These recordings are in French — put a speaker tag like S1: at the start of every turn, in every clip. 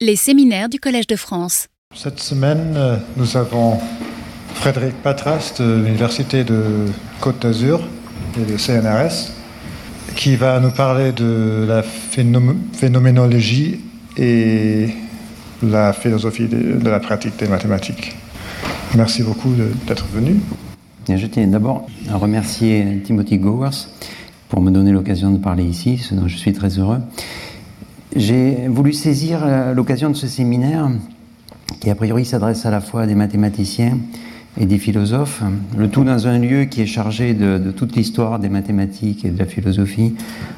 S1: Les séminaires du Collège de France.
S2: Cette semaine, euh, nous avons Frédéric Patras de l'Université de Côte d'Azur et de CNRS qui va nous parler de la phénoménologie et la philosophie de, la pratique des mathématiques. Merci beaucoup d'être venu.
S3: je tiens d'abord à remercier Timothy Gowers pour me donner l'occasion de parler ici, ce dont je suis très heureux. J'ai voulu saisir euh, l'occasion de ce séminaire qui a priori s'adresse à la fois à des mathématiciens et des philosophes, le tout dans un lieu qui est chargé de, toute l'histoire des mathématiques et de la philosophie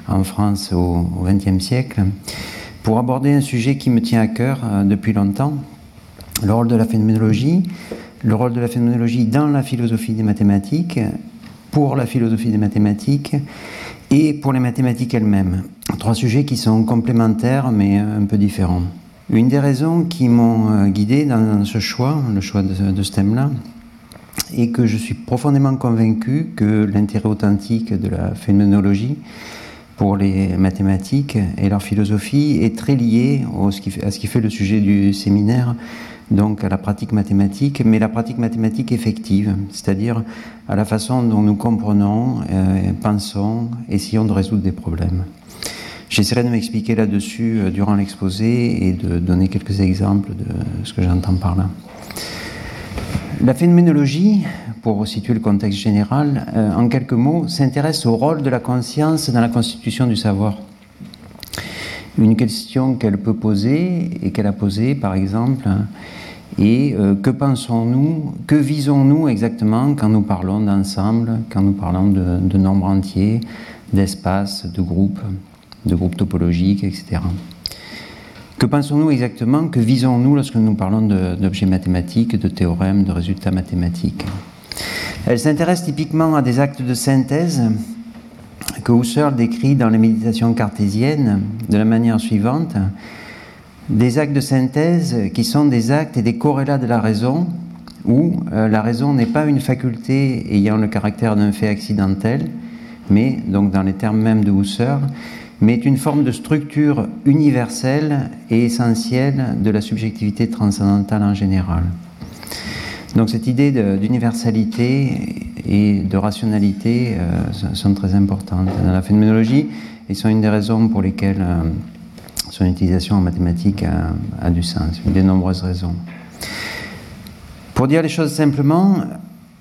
S3: en France au XXe siècle, pour aborder un sujet qui me tient à cœur euh, depuis longtemps, le rôle de la phénoménologie, le rôle de la phénoménologie dans la philosophie des mathématiques, pour la philosophie des mathématiques et pour les mathématiques elles-mêmes. Trois sujets qui sont complémentaires mais un peu différents. Une des raisons qui m'ont euh, guidé dans ce choix, le choix de, ce thème-là, est que je suis profondément convaincu que l'intérêt authentique de la phénoménologie pour les mathématiques et leur philosophie est très lié à ce qui fait le sujet du séminaire, donc à la pratique mathématique, mais la pratique mathématique effective, c'est-à-dire à la façon dont nous comprenons, euh, pensons, essayons de résoudre des problèmes. J'essaierai de m'expliquer là-dessus euh, durant l'exposé et de donner quelques exemples de ce que j'entends par là. La phénoménologie, pour situer le contexte général, euh, en quelques mots, s'intéresse au rôle de la conscience dans la constitution du savoir. Une question qu'elle peut poser et qu'elle a posée, par exemple, et euh, que pensons-nous, que visons-nous exactement quand nous parlons d'ensemble, quand nous parlons de, de nombres entiers, d'espaces, de groupes, de groupes topologiques, etc. Que pensons-nous exactement, que visons-nous lorsque nous parlons d'objets mathématiques, de théorèmes, de résultats mathématiques? Elle s'intéresse typiquement à des actes de synthèse que Husserl décrit dans les méditations cartésiennes de la manière suivante des actes de synthèse qui sont des actes et des corrélats de la raison, où euh, la raison n'est pas une faculté ayant le caractère d'un fait accidentel, mais, donc dans les termes mêmes de Husserl, mais est une forme de structure universelle et essentielle de la subjectivité transcendantale en général. Donc cette idée d'universalité et de rationalité euh, sont très importantes dans la phénoménologie et sont une des raisons pour lesquelles euh, son utilisation en mathématiques a, du sens, une des nombreuses raisons. Pour dire les choses simplement,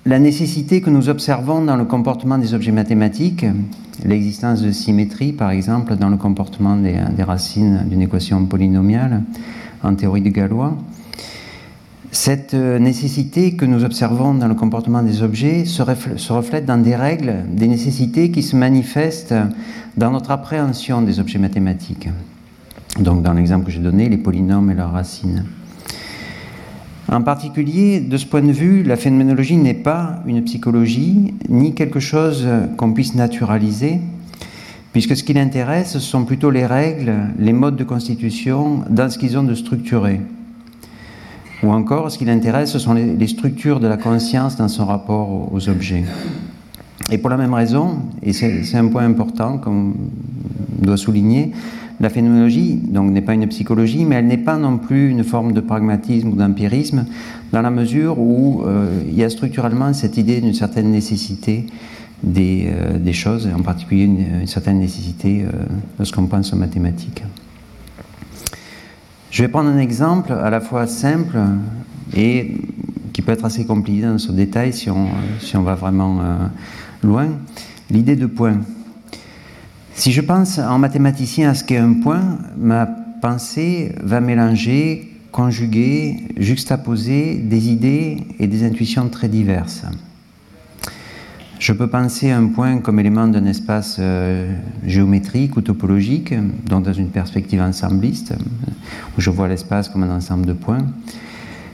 S3: la nécessité que nous observons dans le comportement des objets mathématiques, l'existence de symétrie par exemple dans le comportement des, racines d'une équation polynomiale en théorie de Galois, cette nécessité que nous observons dans le comportement des objets se, reflète dans des règles, des nécessités qui se manifestent dans notre appréhension des objets mathématiques. Donc dans l'exemple que j'ai donné, les polynômes et leurs racines. En particulier, de ce point de vue, la phénoménologie n'est pas une psychologie, ni quelque chose qu'on puisse naturaliser, puisque ce qui l'intéresse, ce sont plutôt les règles, les modes de constitution, dans ce qu'ils ont de structuré. Ou encore, ce qui l'intéresse, ce sont les, structures de la conscience dans son rapport aux objets. Et pour la même raison, et c'est un point important qu'on doit souligner, la phénoménologie donc n'est pas une psychologie, mais elle n'est pas non plus une forme de pragmatisme ou d'empirisme, dans la mesure où euh, il y a structurellement cette idée d'une certaine nécessité des, euh, choses, en particulier une, certaine nécessité euh, lorsqu'on pense aux mathématiques. Je vais prendre un exemple à la fois simple et qui peut être assez compliqué dans ce détail si on, va vraiment loin, l'idée de point. Si je pense en mathématicien à ce qu'est un point, ma pensée va mélanger, conjuguer, juxtaposer des idées et des intuitions très diverses. Je peux penser un point comme élément d'un espace euh, géométrique ou topologique, donc dans une perspective ensembliste, où je vois l'espace comme un ensemble de points,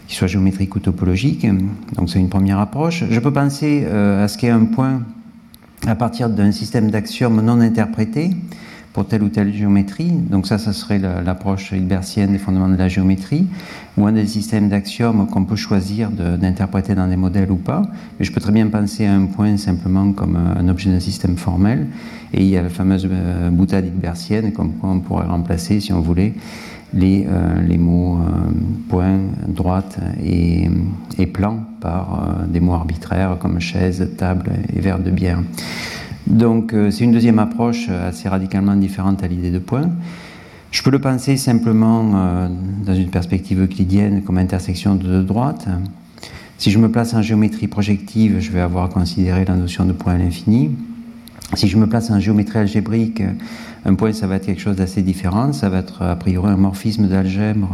S3: qui soit géométrique ou topologique. Donc c'est une première approche. Je peux penser euh, à ce qu'est un point à partir d'un système d'axiomes non interprétés pour telle ou telle géométrie. Donc ça, ça serait l'approche hilbertienne des fondements de la géométrie, ou un des systèmes d'axiomes qu'on peut choisir d'interpréter dans des modèles ou pas. Mais je peux très bien penser à un point simplement comme un objet d'un système formel. Et il y a la fameuse euh, boutade hilbertienne qu'on pourrait remplacer, si on voulait, les, les mots point, droite et, plan par des mots arbitraires comme chaise, table et verre de bière. Donc c'est une deuxième approche assez radicalement différente à l'idée de point. Je peux le penser simplement euh, dans une perspective euclidienne comme intersection de deux droites. Si je me place en géométrie projective, je vais avoir à considérer la notion de point à l'infini. Si je me place en géométrie algébrique, un point, ça va être quelque chose d'assez différent. Ça va être a priori un morphisme d'algèbre,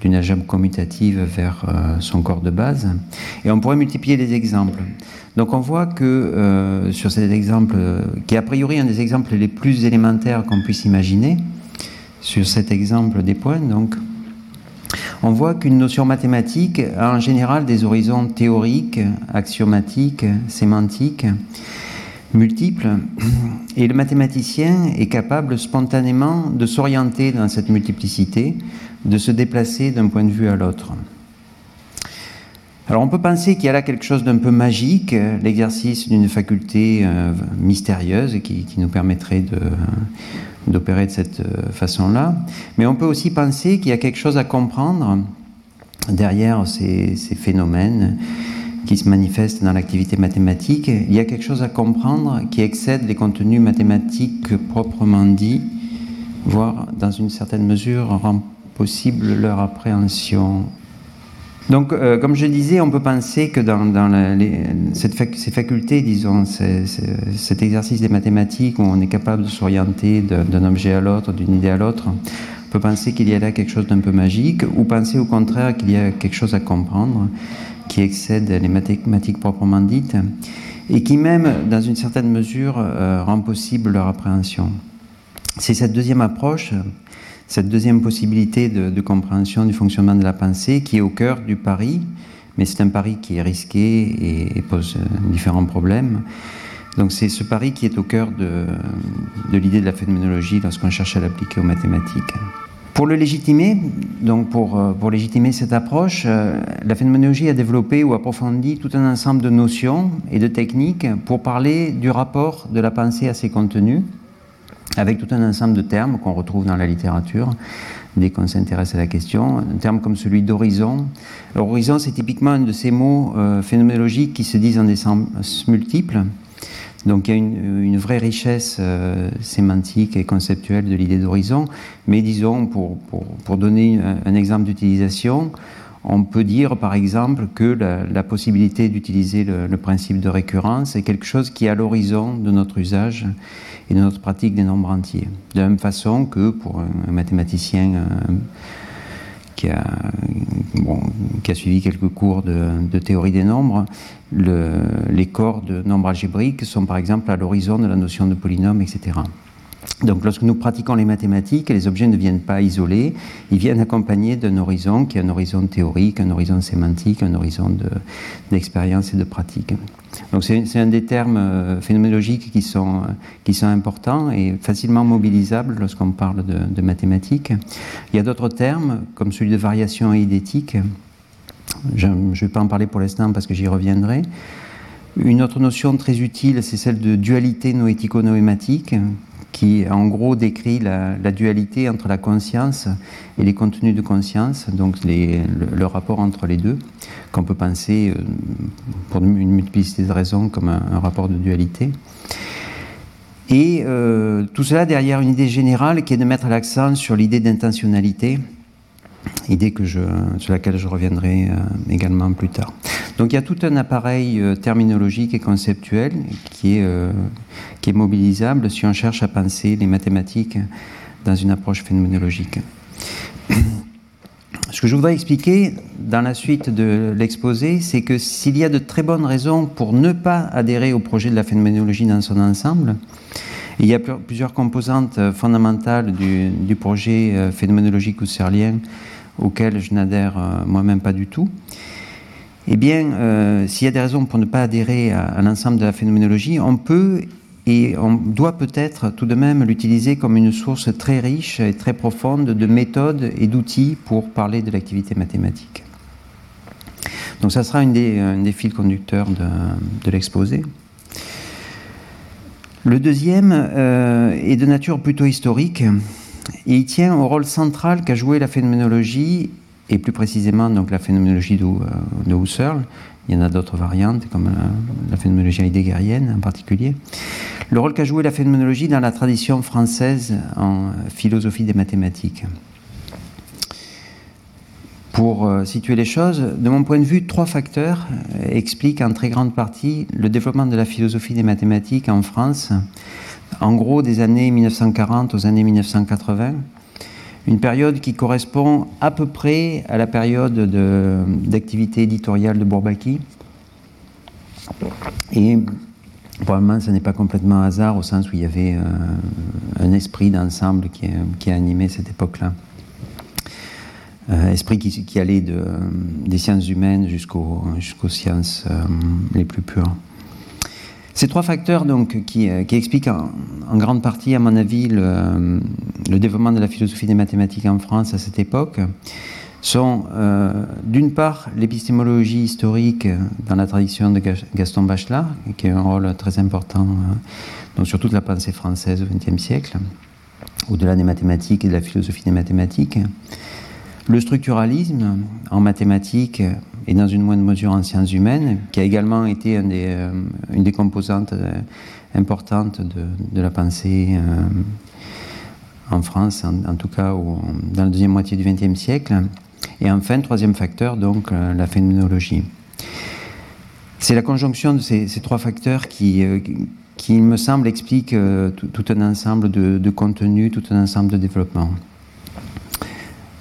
S3: d'une algèbre commutative vers euh, son corps de base. Et on pourrait multiplier les exemples. Donc on voit que euh, sur cet exemple, qui est a priori un des exemples les plus élémentaires qu'on puisse imaginer, sur cet exemple des points, donc, on voit qu'une notion mathématique a en général des horizons théoriques, axiomatiques, sémantiques, multiples, et le mathématicien est capable spontanément de s'orienter dans cette multiplicité, de se déplacer d'un point de vue à l'autre. Alors on peut penser qu'il y a là quelque chose d'un peu magique, l'exercice d'une faculté euh, mystérieuse qui, nous permettrait d'opérer de cette euh, façon-là. Mais on peut aussi penser qu'il y a quelque chose à comprendre derrière ces, phénomènes qui se manifestent dans l'activité mathématique. Il y a quelque chose à comprendre qui excède les contenus mathématiques proprement dits, voire dans une certaine mesure rend possible leur appréhension. Donc, euh, comme je disais, on peut penser que dans, ces facultés, disons, cet exercice des mathématiques où on est capable de s'orienter d'un objet à l'autre, d'une idée à l'autre, on peut penser qu'il y a là quelque chose d'un peu magique, ou penser au contraire qu'il y a quelque chose à comprendre qui excède les mathématiques proprement dites, et qui même, dans une certaine mesure, euh, rend possible leur appréhension. C'est cette deuxième approche cette deuxième possibilité de, compréhension du fonctionnement de la pensée qui est au cœur du pari, mais c'est un pari qui est risqué et, pose euh, différents problèmes. Donc c'est ce pari qui est au cœur de, l'idée de la phénoménologie lorsqu'on cherche à l'appliquer aux mathématiques. Pour le légitimer, donc pour, euh, légitimer cette approche, euh, la phénoménologie a développé ou approfondi tout un ensemble de notions et de techniques pour parler du rapport de la pensée à ses contenus, avec tout un ensemble de termes qu'on retrouve dans la littérature dès qu'on s'intéresse à la question. Un terme comme celui d'horizon. L'horizon, c'est typiquement un de ces mots euh, phénoménologiques qui se disent en des sens multiples. Donc il y a une, vraie richesse euh, sémantique et conceptuelle de l'idée d'horizon. Mais disons, pour, pour, donner un, exemple d'utilisation, on peut dire par exemple que la, possibilité d'utiliser le, principe de récurrence est quelque chose qui est à l'horizon de notre usage et de notre pratique des nombres entiers. De la même façon que pour un, mathématicien euh, qui, a, qui, a, suivi quelques cours de, théorie des nombres, les corps de nombres algébriques sont par exemple à l'horizon de la notion de polynôme, etc. Donc lorsque nous pratiquons les mathématiques, les objets ne viennent pas isolés, ils viennent accompagnés d'un horizon qui est un horizon théorique, un horizon sémantique, un horizon d'expérience et de pratique. Donc c'est un des termes euh, phénoménologiques qui sont, qui sont importants et facilement mobilisables lorsqu'on parle de, mathématiques. Il y a d'autres termes, comme celui de variation eidétique. Je ne vais pas en parler pour l'instant parce que j'y reviendrai. Une autre notion très utile, c'est celle de dualité noético-noématique, qui en gros décrit la, dualité entre la conscience et les contenus de conscience, donc le, rapport entre les deux, qu'on peut penser euh, pour une multiplicité de raisons comme un, rapport de dualité. Et euh, tout cela derrière une idée générale qui est de mettre l'accent sur l'idée d'intentionnalité, idée que je, sur laquelle je reviendrai euh, également plus tard. Donc il y a tout un appareil euh, terminologique et conceptuel qui est, euh, qui est mobilisable si on cherche à penser les mathématiques dans une approche phénoménologique. Ce que je voudrais expliquer dans la suite de l'exposé, c'est que s'il y a de très bonnes raisons pour ne pas adhérer au projet de la phénoménologie dans son ensemble, il y a plusieurs composantes fondamentales du, du projet phénoménologique husserlien auquel je n'adhère moi-même pas du tout. Eh bien, euh, s'il y a des raisons pour ne pas adhérer à, l'ensemble de la phénoménologie, on peut et on doit peut-être tout de même l'utiliser comme une source très riche et très profonde de méthodes et d'outils pour parler de l'activité mathématique. Donc ça sera un des, fils conducteurs de, l'exposé. Le deuxième euh, est de nature plutôt historique Et il tient au rôle central qu'a joué la phénoménologie, et plus précisément donc la phénoménologie de, de Husserl. Il y en a d'autres variantes, comme la, phénoménologie heideggerienne en particulier. Le rôle qu'a joué la phénoménologie dans la tradition française en philosophie des mathématiques. Pour euh, situer les choses, de mon point de vue, trois facteurs euh, expliquent en très grande partie le développement de la philosophie des mathématiques en France, en gros des années 1940 aux années 1980, une période qui correspond à peu près à la période d'activité éditoriale de Bourbaki. Et probablement ce n'est pas complètement hasard au sens où il y avait euh, un esprit d'ensemble qui, a animé cette époque-là. Euh, esprit qui, allait de, des sciences humaines jusqu'aux sciences euh, les plus pures. Ces trois facteurs donc, qui, euh, expliquent en, grande partie, à mon avis, le, développement de la philosophie des mathématiques en France à cette époque sont d'une part l'épistémologie historique dans la tradition de Gaston Bachelard, qui a un rôle très important donc sur toute la pensée française au XXe siècle, au-delà des mathématiques et de la philosophie des mathématiques. Le structuralisme en mathématiques et dans une moindre mesure en sciences humaines, qui a également été euh, une des composantes euh, importantes de, la pensée euh, en France, en, tout cas dans la deuxième moitié du XXe siècle. Et enfin, troisième facteur, donc la phénoménologie. C'est la conjonction de ces, trois facteurs qui, il me semble, explique tout, un ensemble de, contenus, tout un ensemble de développement.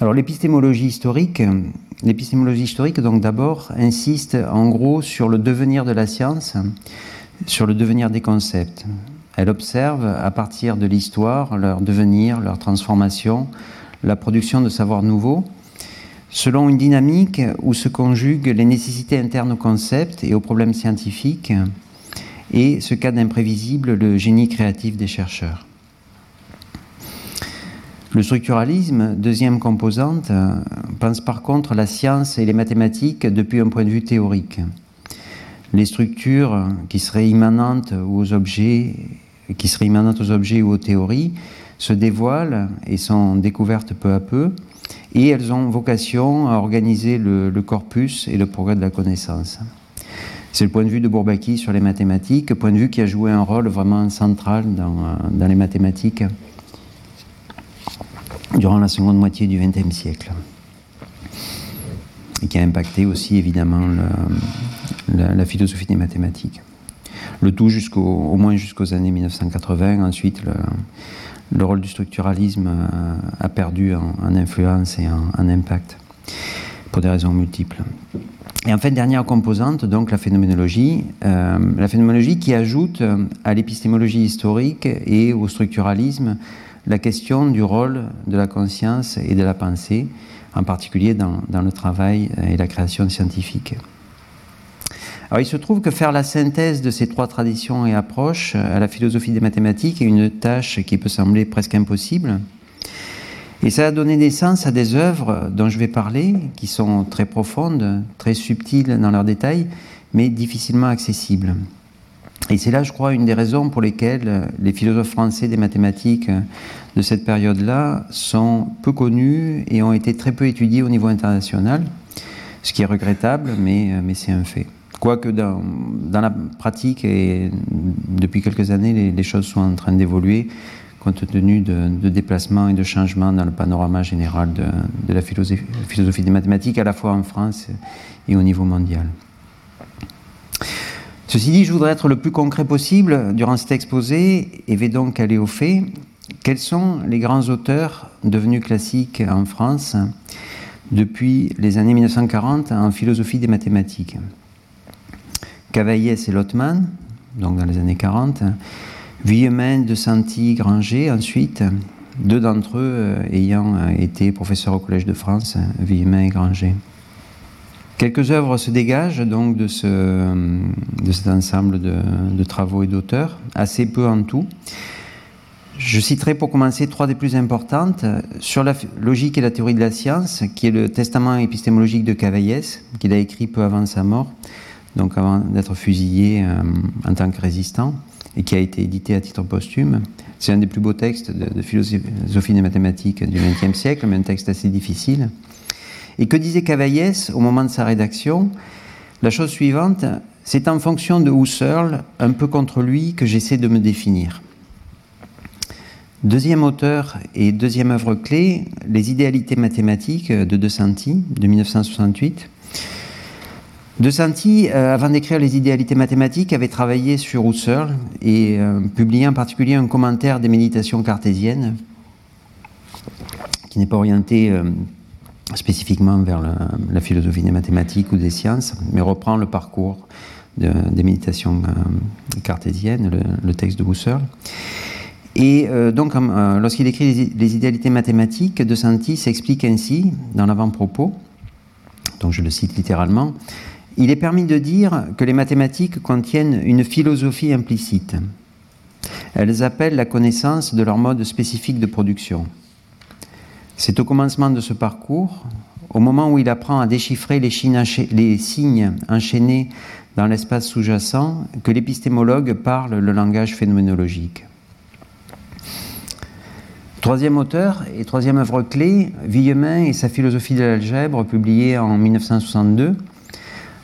S3: L'épistémologie historique, l'épistémologie historique donc d'abord insiste en gros sur le devenir de la science, sur le devenir des concepts. Elle observe à partir de l'histoire leur devenir, leur transformation, la production de savoirs nouveaux, selon une dynamique où se conjuguent les nécessités internes aux concepts et aux problèmes scientifiques, et ce cas d'imprévisible, le génie créatif des chercheurs. Le structuralisme, deuxième composante, euh, pense par contre la science et les mathématiques depuis un point de vue théorique. Les structures qui seraient immanentes aux objets, qui seraient immanentes aux objets ou aux théories, se dévoilent et sont découvertes peu à peu, et elles ont vocation à organiser le, corpus et le progrès de la connaissance. C'est le point de vue de Bourbaki sur les mathématiques, point de vue qui a joué un rôle vraiment central dans, dans les mathématiques durant la seconde moitié du XXe siècle. Et qui a impacté aussi évidemment la, philosophie des mathématiques. Le tout jusqu'au, au moins jusqu'aux années 1980. Ensuite, le, rôle du structuralisme euh, a, perdu en, influence et en, impact pour des raisons multiples. Et en fait, dernière composante, donc la phénoménologie. Euh, la phénoménologie qui ajoute à l'épistémologie historique et au structuralisme la question du rôle de la conscience et de la pensée, en particulier dans, le travail et la création scientifique. Alors, il se trouve que faire la synthèse de ces trois traditions et approches à la philosophie des mathématiques est une tâche qui peut sembler presque impossible. Et ça a donné naissance à des œuvres dont je vais parler, qui sont très profondes, très subtiles dans leurs détails, mais difficilement accessibles. Et c'est là, je crois, une des raisons pour lesquelles les philosophes français des mathématiques de cette période-là sont peu connus et ont été très peu étudiés au niveau international, ce qui est regrettable, mais, mais c'est un fait. Quoique dans, la pratique, et depuis quelques années, les, choses sont en train d'évoluer compte tenu de, déplacements et de changements dans le panorama général de, la philosophie des mathématiques, à la fois en France et au niveau mondial. Ceci dit, je voudrais être le plus concret possible durant cet exposé et vais donc aller au fait. Quels sont les grands auteurs devenus classiques en France depuis les années 1940 en philosophie des mathématiques? Cavaillès et Lotman, donc dans les années 40, Villemin, De Santi, Granger ensuite, deux d'entre eux euh, ayant euh, été professeurs au Collège de France, Villemin et Granger. Quelques œuvres se dégagent donc de, ce, de cet ensemble de, travaux et d'auteurs, assez peu en tout. Je citerai pour commencer trois des plus importantes. Sur la logique et la théorie de la science, qui est le testament épistémologique de Cavaillès, qu'il a écrit peu avant sa mort, donc avant d'être fusillé euh, en tant que résistant, et qui a été édité à titre posthume. C'est un des plus beaux textes de, philosophie des mathématiques du XXe siècle, mais un texte assez difficile. Et que disait Cavaillès au moment de sa rédaction? La chose suivante, c'est en fonction de Husserl, un peu contre lui, que j'essaie de me définir. Deuxième auteur et deuxième œuvre clé, Les idéalités mathématiques de De Santi, de 1968. De Santi, euh, avant d'écrire les idéalités mathématiques, avait travaillé sur Husserl et euh, publié en particulier un commentaire des méditations cartésiennes, qui n'est pas orienté euh, spécifiquement vers la, philosophie des mathématiques ou des sciences, mais reprend le parcours des méditations cartésiennes, le, texte de Husserl. Et donc, lorsqu'il écrit les, idéalités mathématiques, De Santi s'explique ainsi dans l'avant-propos, donc je le cite littéralement, il est permis de dire que les mathématiques contiennent une philosophie implicite. Elles appellent la connaissance de leur mode spécifique de production. C'est au commencement de ce parcours, au moment où il apprend à déchiffrer les, signes enchaînés dans l'espace sous-jacent, que l'épistémologue parle le langage phénoménologique. Troisième auteur et troisième œuvre clé, Villemin et sa philosophie de l'algèbre, publiée en 1962,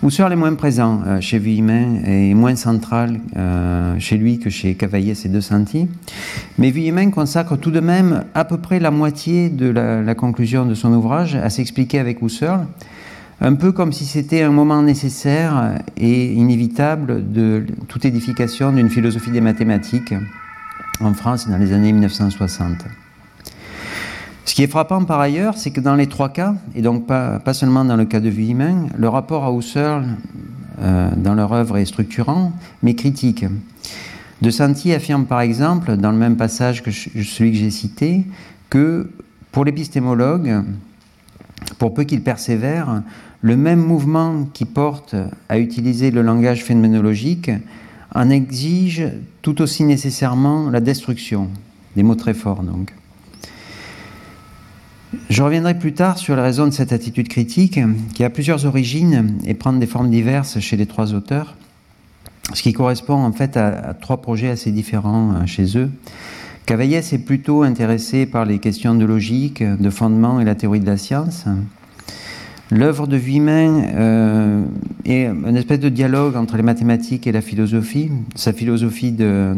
S3: Husserl est moins présent euh, chez Vuillemin et moins central euh, chez lui que chez Cavaillès et De Santi. Mais Vuillemin consacre tout de même à peu près la moitié de la, conclusion de son ouvrage à s'expliquer avec Husserl, un peu comme si c'était un moment nécessaire et inévitable de toute édification d'une philosophie des mathématiques en France dans les années 1960. Ce qui est frappant par ailleurs, c'est que dans les trois cas, et donc pas, seulement dans le cas de Vuillemin, le rapport à Husserl euh, dans leur œuvre est structurant, mais critique. De Santi affirme par exemple, dans le même passage que celui que j'ai cité, que pour l'épistémologue, pour peu qu'il persévère, le même mouvement qui porte à utiliser le langage phénoménologique en exige tout aussi nécessairement la destruction. Des mots très forts donc. Je reviendrai plus tard sur la raison de cette attitude critique qui a plusieurs origines et prend des formes diverses chez les trois auteurs, ce qui correspond en fait à, trois projets assez différents euh, chez eux. Cavaillès est plutôt intéressé par les questions de logique, de fondement et la théorie de la science. L'œuvre de Vuillemin euh, est une espèce de dialogue entre les mathématiques et la philosophie. Sa philosophie de,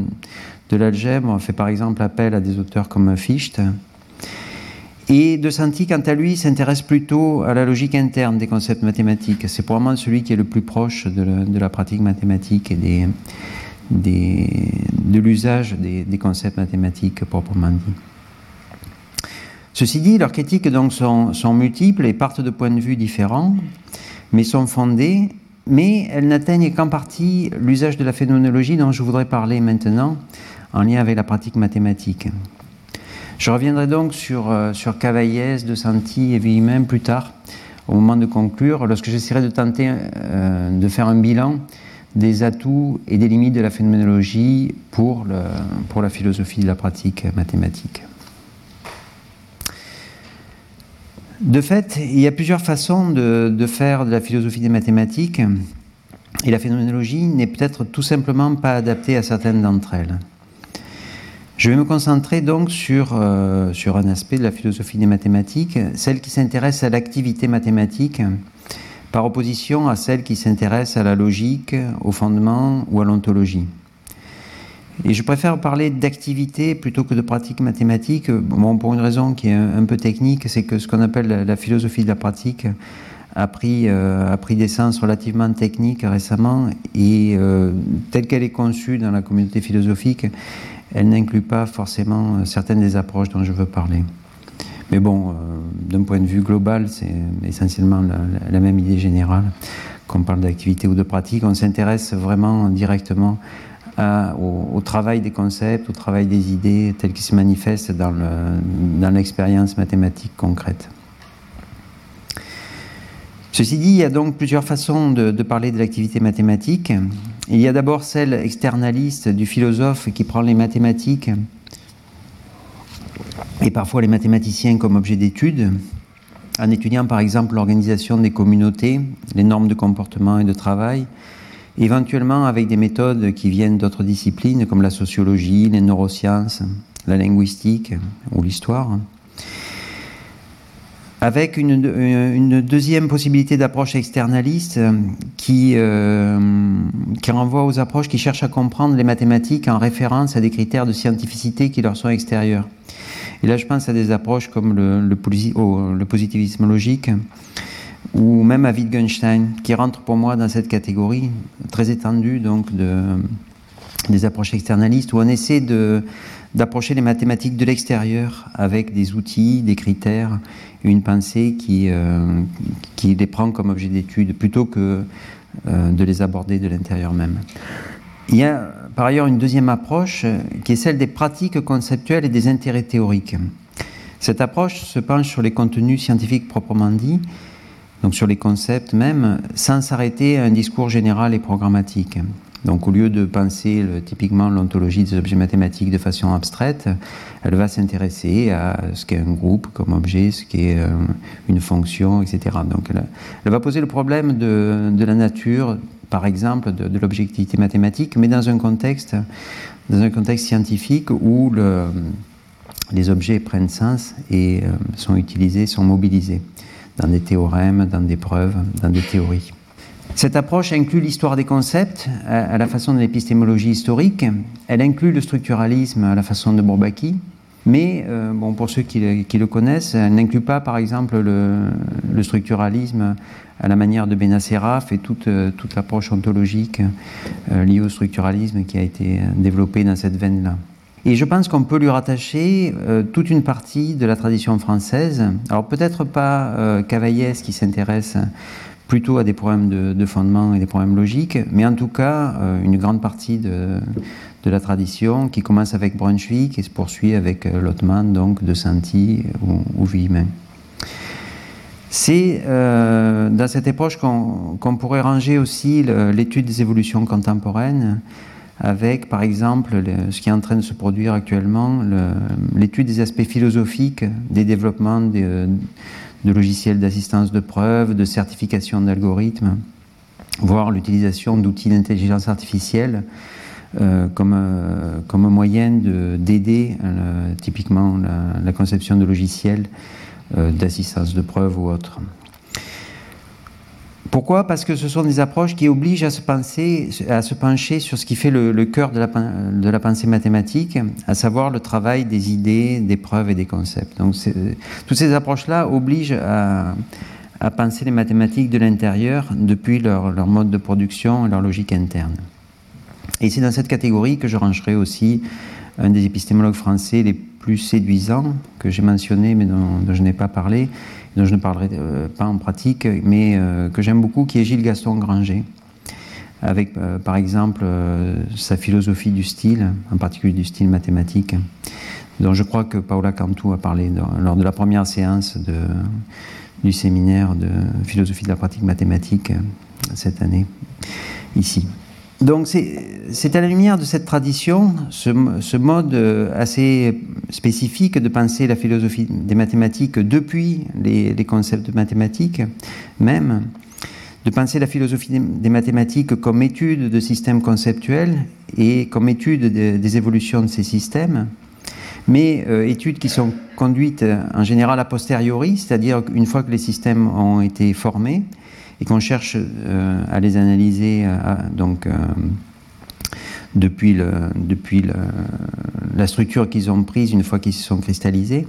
S3: de l'algèbre fait par exemple appel à des auteurs comme Fichte. Et De Santi, quant à lui, s'intéresse plutôt à la logique interne des concepts mathématiques. C'est probablement celui qui est le plus proche de la, pratique mathématique et de l'usage des, concepts mathématiques proprement dit. Ceci dit, leurs critiques donc sont, sont, multiples et partent de points de vue différents, mais sont fondées, mais elles n'atteignent qu'en partie l'usage de la phénoménologie dont je voudrais parler maintenant en lien avec la pratique mathématique. Je reviendrai donc sur, euh, sur Cavaillès, De Santi et Villemin plus tard, au moment de conclure, lorsque j'essaierai de tenter euh, de faire un bilan des atouts et des limites de la phénoménologie pour, la philosophie de la pratique mathématique. De fait, il y a plusieurs façons de, faire de la philosophie des mathématiques, et la phénoménologie n'est peut-être tout simplement pas adaptée à certaines d'entre elles. Je vais me concentrer donc sur, euh, sur un aspect de la philosophie des mathématiques, celle qui s'intéresse à l'activité mathématique, par opposition à celle qui s'intéresse à la logique, au fondement ou à l'ontologie. Et je préfère parler d'activité plutôt que de pratique mathématique, bon, pour une raison qui est un, peu technique, c'est que ce qu'on appelle la, philosophie de la pratique a pris, euh, a pris des sens relativement techniques récemment et euh, telle qu'elle est conçue dans la communauté philosophique, elle n'inclut pas forcément euh, certaines des approches dont je veux parler. Mais bon, euh, d'un point de vue global, c'est essentiellement la, même idée générale. Qu'on parle d'activité ou de pratique, on s'intéresse vraiment directement au, travail des concepts, au travail des idées telles qu'ils se manifestent dans l'expérience mathématique concrète. Ceci dit, il y a donc plusieurs façons de, parler de l'activité mathématique. Il y a d'abord celle externaliste du philosophe qui prend les mathématiques et parfois les mathématiciens comme objet d'étude, en étudiant par exemple l'organisation des communautés, les normes de comportement et de travail, éventuellement avec des méthodes qui viennent d'autres disciplines comme la sociologie, les neurosciences, la linguistique ou l'histoire. Avec une, deuxième possibilité d'approche externaliste qui, euh, qui renvoie aux approches qui cherchent à comprendre les mathématiques en référence à des critères de scientificité qui leur sont extérieurs. Et là, je pense à des approches comme le, positivisme logique, ou même à Wittgenstein, qui rentre pour moi dans cette catégorie très étendue donc de, des approches externalistes, où on essaie d'approcher les mathématiques de l'extérieur avec des outils, des critères, une pensée qui, euh, qui les prend comme objet d'étude, plutôt que euh, de les aborder de l'intérieur même. Il y a par ailleurs une deuxième approche qui est celle des pratiques conceptuelles et des intérêts théoriques. Cette approche se penche sur les contenus scientifiques proprement dits, donc sur les concepts même, sans s'arrêter à un discours général et programmatique. Donc au lieu de penser typiquement l'ontologie des objets mathématiques de façon abstraite, elle va s'intéresser à ce qu'est un groupe comme objet, ce qu'est euh, une fonction, etc. Donc elle, va poser le problème de, la nature, par exemple, de, l'objectivité mathématique, mais dans un contexte, dans un contexte scientifique où les objets prennent sens et euh, sont utilisés, sont mobilisés dans des théorèmes, dans des preuves, dans des théories. Cette approche inclut l'histoire des concepts à la façon de l'épistémologie historique, elle inclut le structuralisme à la façon de Bourbaki, mais euh, bon, pour ceux qui le, connaissent, elle n'inclut pas par exemple le, structuralisme à la manière de Benacerraf et toute, euh, toute l'approche ontologique euh, liée au structuralisme qui a été développée dans cette veine-là. Et je pense qu'on peut lui rattacher toute une partie de la tradition française. Alors peut-être pas Cavaillès qui s'intéresse plutôt à des problèmes de, fondement et des problèmes logiques, mais en tout cas euh, une grande partie de, la tradition qui commence avec Brunswick et se poursuit avec euh, Lotman, donc de Santi ou, ou C'est dans cette approche qu'on pourrait ranger aussi l'étude des évolutions contemporaines avec, par exemple, ce qui est en train de se produire actuellement, l'étude des aspects philosophiques des développements de, logiciels d'assistance de preuve, de certification d'algorithmes, voire l'utilisation d'outils d'intelligence artificielle euh, comme, euh, comme moyen d'aider euh, typiquement la, la, conception de logiciels d'assistance de preuve ou autres. Pourquoi? Parce que ce sont des approches qui obligent à se, pencher sur ce qui fait le, cœur de la, pensée mathématique, à savoir le travail des idées, des preuves et des concepts. Donc, toutes ces approches-là obligent à, penser les mathématiques de l'intérieur depuis leur, mode de production et leur logique interne. Et c'est dans cette catégorie que je rangerai aussi un des épistémologues français les plus séduisants que j'ai mentionné mais dont je n'ai pas parlé, dont je ne parlerai euh, pas en pratique, mais euh, que j'aime beaucoup, qui est Gilles Gaston Granger, avec euh, par exemple sa philosophie du style, en particulier du style mathématique, dont je crois que Paola Cantu a parlé lors de la première séance du séminaire de philosophie de la pratique mathématique cette année, ici. Donc c'est à la lumière de cette tradition, ce, mode assez spécifique de penser la philosophie des mathématiques depuis les, concepts de mathématiques même, de penser la philosophie des, mathématiques comme étude de systèmes conceptuels et comme étude des évolutions de ces systèmes, mais euh, études qui sont conduites en général a posteriori, c'est-à-dire une fois que les systèmes ont été formés, et qu'on cherche euh, à les analyser euh, donc, depuis, la structure qu'ils ont prise une fois qu'ils se sont cristallisés.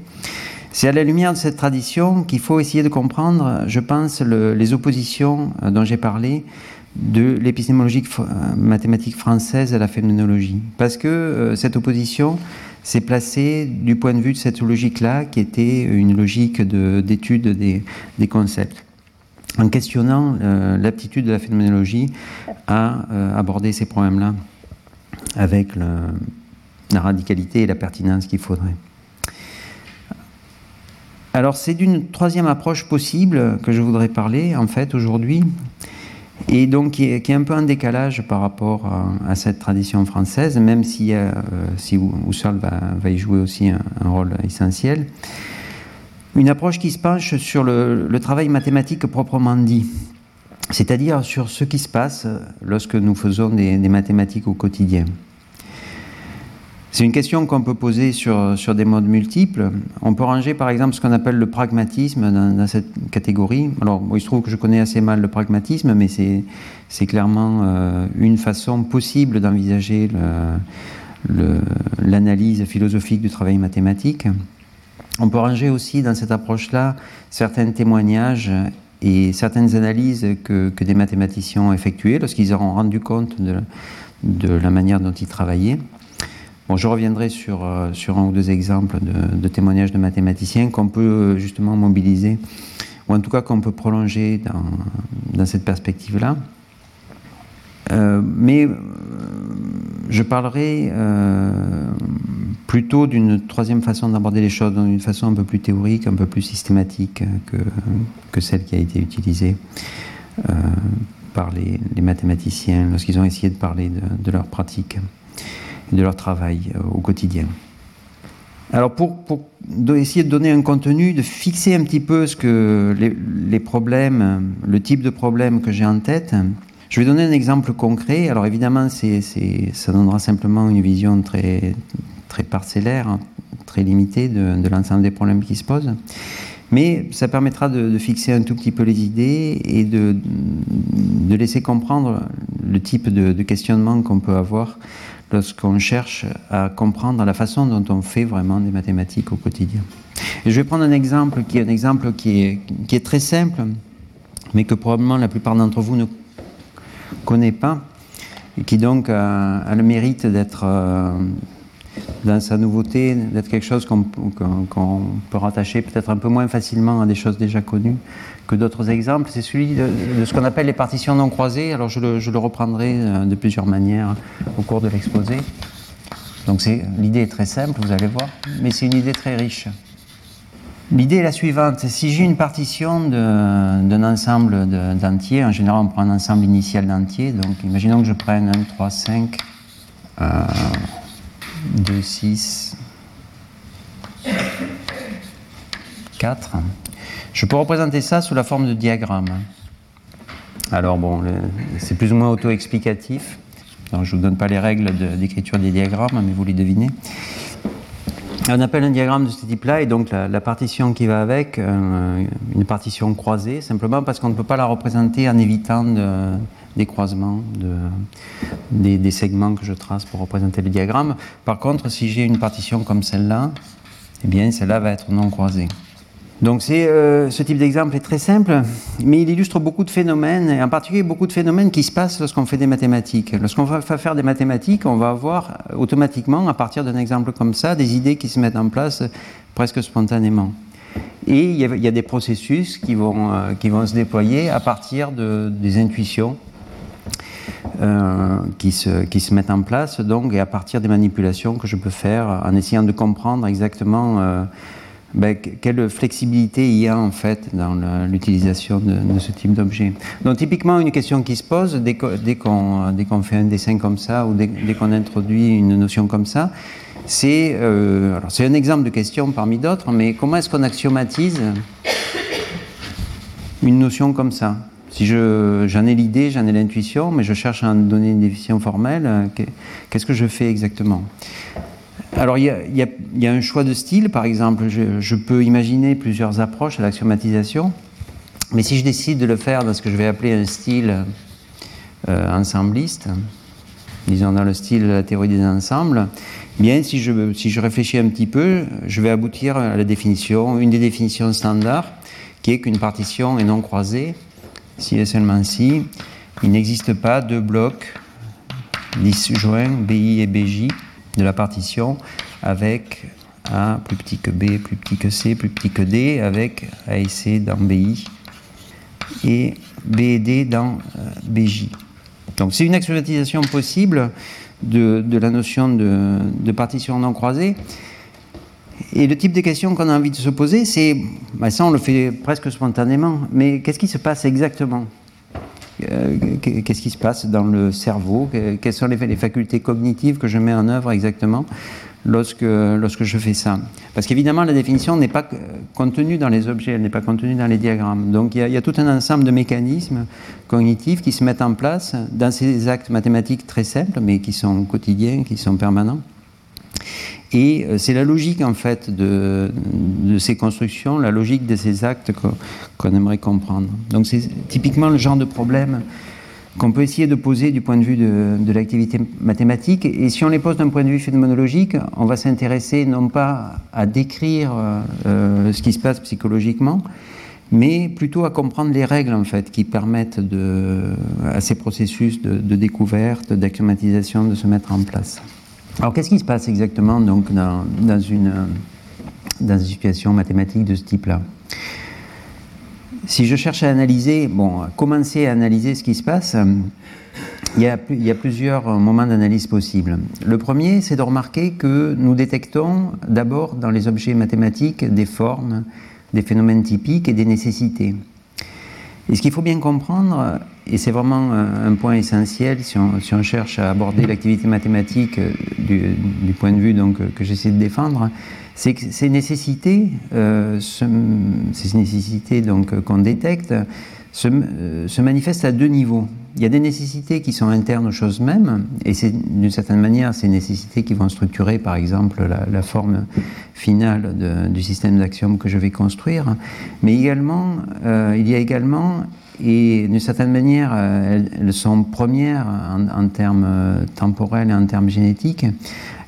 S3: C'est à la lumière de cette tradition qu'il faut essayer de comprendre, je pense, les oppositions dont j'ai parlé de l'épistémologie mathématique française à la phénoménologie. Parce que cette opposition s'est placée du point de vue de cette logique-là, qui était une logique d'étude des, concepts en questionnant euh, l'aptitude de la phénoménologie à euh, aborder ces problèmes-là avec la radicalité et la pertinence qu'il faudrait. Alors c'est d'une troisième approche possible que je voudrais parler en fait aujourd'hui, et donc qui est, un peu en décalage par rapport à, cette tradition française, même si, euh, si Husserl va, y jouer aussi un rôle essentiel une approche qui se penche sur le, travail mathématique proprement dit. C'est-à-dire sur ce qui se passe lorsque nous faisons des, mathématiques au quotidien. C'est une question qu'on peut poser sur, sur, des modes multiples. On peut ranger par exemple ce qu'on appelle le pragmatisme dans, cette catégorie. Alors, il se trouve que je connais assez mal le pragmatisme, mais c'est clairement euh, une façon possible d'envisager l'analyse philosophique du travail mathématique. On peut ranger aussi dans cette approche-là certains témoignages et certaines analyses que, des mathématiciens ont effectuées lorsqu'ils auront rendu compte de, la manière dont ils travaillaient. Bon, je reviendrai sur, euh, un ou deux exemples de, témoignages de mathématiciens qu'on peut euh, justement mobiliser, ou en tout cas qu'on peut prolonger dans, dans cette perspective-là. Euh, mais je parlerai plutôt d'une troisième façon d'aborder les choses, d'une façon un peu plus théorique, un peu plus systématique que, celle qui a été utilisée euh, par les, mathématiciens lorsqu'ils ont essayé de parler de, leur pratique et de leur travail euh, au quotidien. Alors pour, essayer de donner un contenu, de fixer un petit peu ce que les, problèmes, le type de problème que j'ai en tête, je vais donner un exemple concret. Alors évidemment, ça donnera simplement une vision très, très parcellaire, hein, très limité de, l'ensemble des problèmes qui se posent. Mais ça permettra de, fixer un tout petit peu les idées et de, de laisser comprendre le type de, questionnement qu'on peut avoir lorsqu'on cherche à comprendre la façon dont on fait vraiment des mathématiques au quotidien. Je vais prendre un exemple qui est un exemple qui est, qui est très simple, mais que probablement la plupart d'entre vous ne connaît pas, et qui donc a, le mérite d'être euh, dans sa nouveauté, d'être quelque chose qu'on peut rattacher peut-être un peu moins facilement à des choses déjà connues que d'autres exemples. C'est celui de, ce qu'on appelle les partitions non croisées. Alors je le, reprendrai euh, de plusieurs manières au cours de l'exposé. Donc l'idée est très simple, vous allez voir, mais c'est une idée très riche. L'idée est la suivante. Si j'ai une partition d'un ensemble d'entiers, en général on prend un ensemble initial d'entiers, donc imaginons que je prenne 1, 3, 5, 2, 6, 4. Je peux représenter ça sous la forme de diagramme. Alors bon, c'est plus ou moins auto-explicatif. je ne vous donne pas les règles d'écriture des diagrammes, mais vous les devinez. On appelle un diagramme de ce type-là, et donc la, partition qui va avec, euh, une partition croisée, simplement parce qu'on ne peut pas la représenter en évitant de, des croisements, de, des, segments que je trace pour représenter le diagramme. Par contre, si j'ai une partition comme celle-là, eh bien celle-là va être non croisée. Donc euh, ce type d'exemple est très simple, mais il illustre beaucoup de phénomènes, et en particulier beaucoup de phénomènes qui se passent lorsqu'on fait des mathématiques. Lorsqu'on va faire des mathématiques, on va avoir automatiquement, à partir d'un exemple comme ça, des idées qui se mettent en place presque spontanément. Et il y a, des processus qui vont, euh, qui vont se déployer à partir de, des intuitions euh, qui, se, qui se mettent en place, donc, et à partir des manipulations que je peux faire en essayant de comprendre exactement euh, ben, quelle flexibilité il y a en fait dans l'utilisation de, ce type d'objet. Donc typiquement une question qui se pose dès qu'on dès fait un dessin comme ça ou dès, qu'on introduit une notion comme ça, c'est euh, c'est un exemple de question parmi d'autres, mais comment est-ce qu'on axiomatise une notion comme ça? Si j'en ai l'idée, j'en ai l'intuition, mais je cherche à donner une définition formelle, euh, qu'est-ce que je fais exactement? Alors il y, a, un choix de style, par exemple, je, peux imaginer plusieurs approches à l'axiomatisation, mais si je décide de le faire dans ce que je vais appeler un style euh, ensembliste, disons dans le style de la théorie des ensembles, bien si je, si je réfléchis un petit peu, je vais aboutir à la définition, une des définitions standards, qui est qu'une partition est non croisée si et seulement si, il n'existe pas deux blocs disjoints BI et BJ de la partition avec A plus petit que B, plus petit que C, plus petit que D, avec A et C dans BI et B et D dans euh, BJ. Donc c'est une axiomatisation possible de, la notion de, partition non croisée. Et le type de questions qu'on a envie de se poser, c'est, bah, ça on le fait presque spontanément, mais qu'est-ce qui se passe exactement? Euh, Qu'est-ce qui se passe dans le cerveau? Quelles sont les, facultés cognitives que je mets en œuvre exactement lorsque, lorsque je fais ça? Parce qu'évidemment, la définition n'est pas contenue dans les objets, elle n'est pas contenue dans les diagrammes. Donc il y, a, tout un ensemble de mécanismes cognitifs qui se mettent en place dans ces actes mathématiques très simples, mais qui sont quotidiens, qui sont permanents. Et euh, c'est la logique en fait de, ces constructions, la logique de ces actes qu'on aimerait comprendre. Donc c'est typiquement le genre de problème qu'on peut essayer de poser du point de vue de, l'activité mathématique. Et si on les pose d'un point de vue phénoménologique, on va s'intéresser non pas à décrire euh, ce qui se passe psychologiquement, mais plutôt à comprendre les règles en fait qui permettent à ces processus de, de découverte, d'axiomatisation de se mettre en place. Alors qu'est-ce qui se passe exactement donc dans, une, dans une situation mathématique de ce type-là? Si je cherche à analyser, bon, commencer à analyser ce qui se passe, il y a, il y a plusieurs moments d'analyse possibles. Le premier, c'est de remarquer que nous détectons d'abord dans les objets mathématiques des formes, des phénomènes typiques et des nécessités. Et ce qu'il faut bien comprendre, et c'est vraiment un point essentiel si on, cherche à aborder l'activité mathématique du, du, point de vue donc, que j'essaie de défendre, c'est que ces nécessités, euh, ces nécessités qu'on détecte, euh, se, manifestent à deux niveaux. Il y a des nécessités qui sont internes aux choses mêmes, et c'est d'une certaine manière ces nécessités qui vont structurer, par exemple, la, forme finale du système d'axiomes que je vais construire. Mais également, euh, il y a également et d'une certaine manière, euh, elles, sont premières en, termes temporels et en termes génétiques.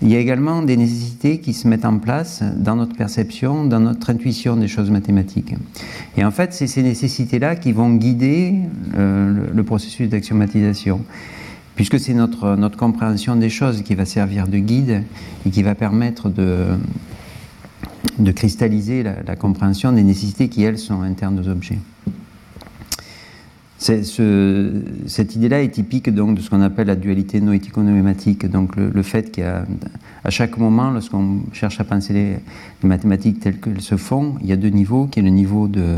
S3: Il y a également des nécessités qui se mettent en place dans notre perception, dans notre intuition des choses mathématiques. Et en fait, c'est ces nécessités-là qui vont guider euh, le, le, processus d'axiomatisation, puisque c'est notre, notre compréhension des choses qui va servir de guide et qui va permettre de, de cristalliser la, la compréhension des nécessités qui, elles, sont internes aux objets. Ce, cette idée-là est typique donc de ce qu'on appelle la dualité noético-noématique, donc le, fait qu'à chaque moment, lorsqu'on cherche à penser les, mathématiques telles qu'elles se font, il y a deux niveaux, qui est le niveau de,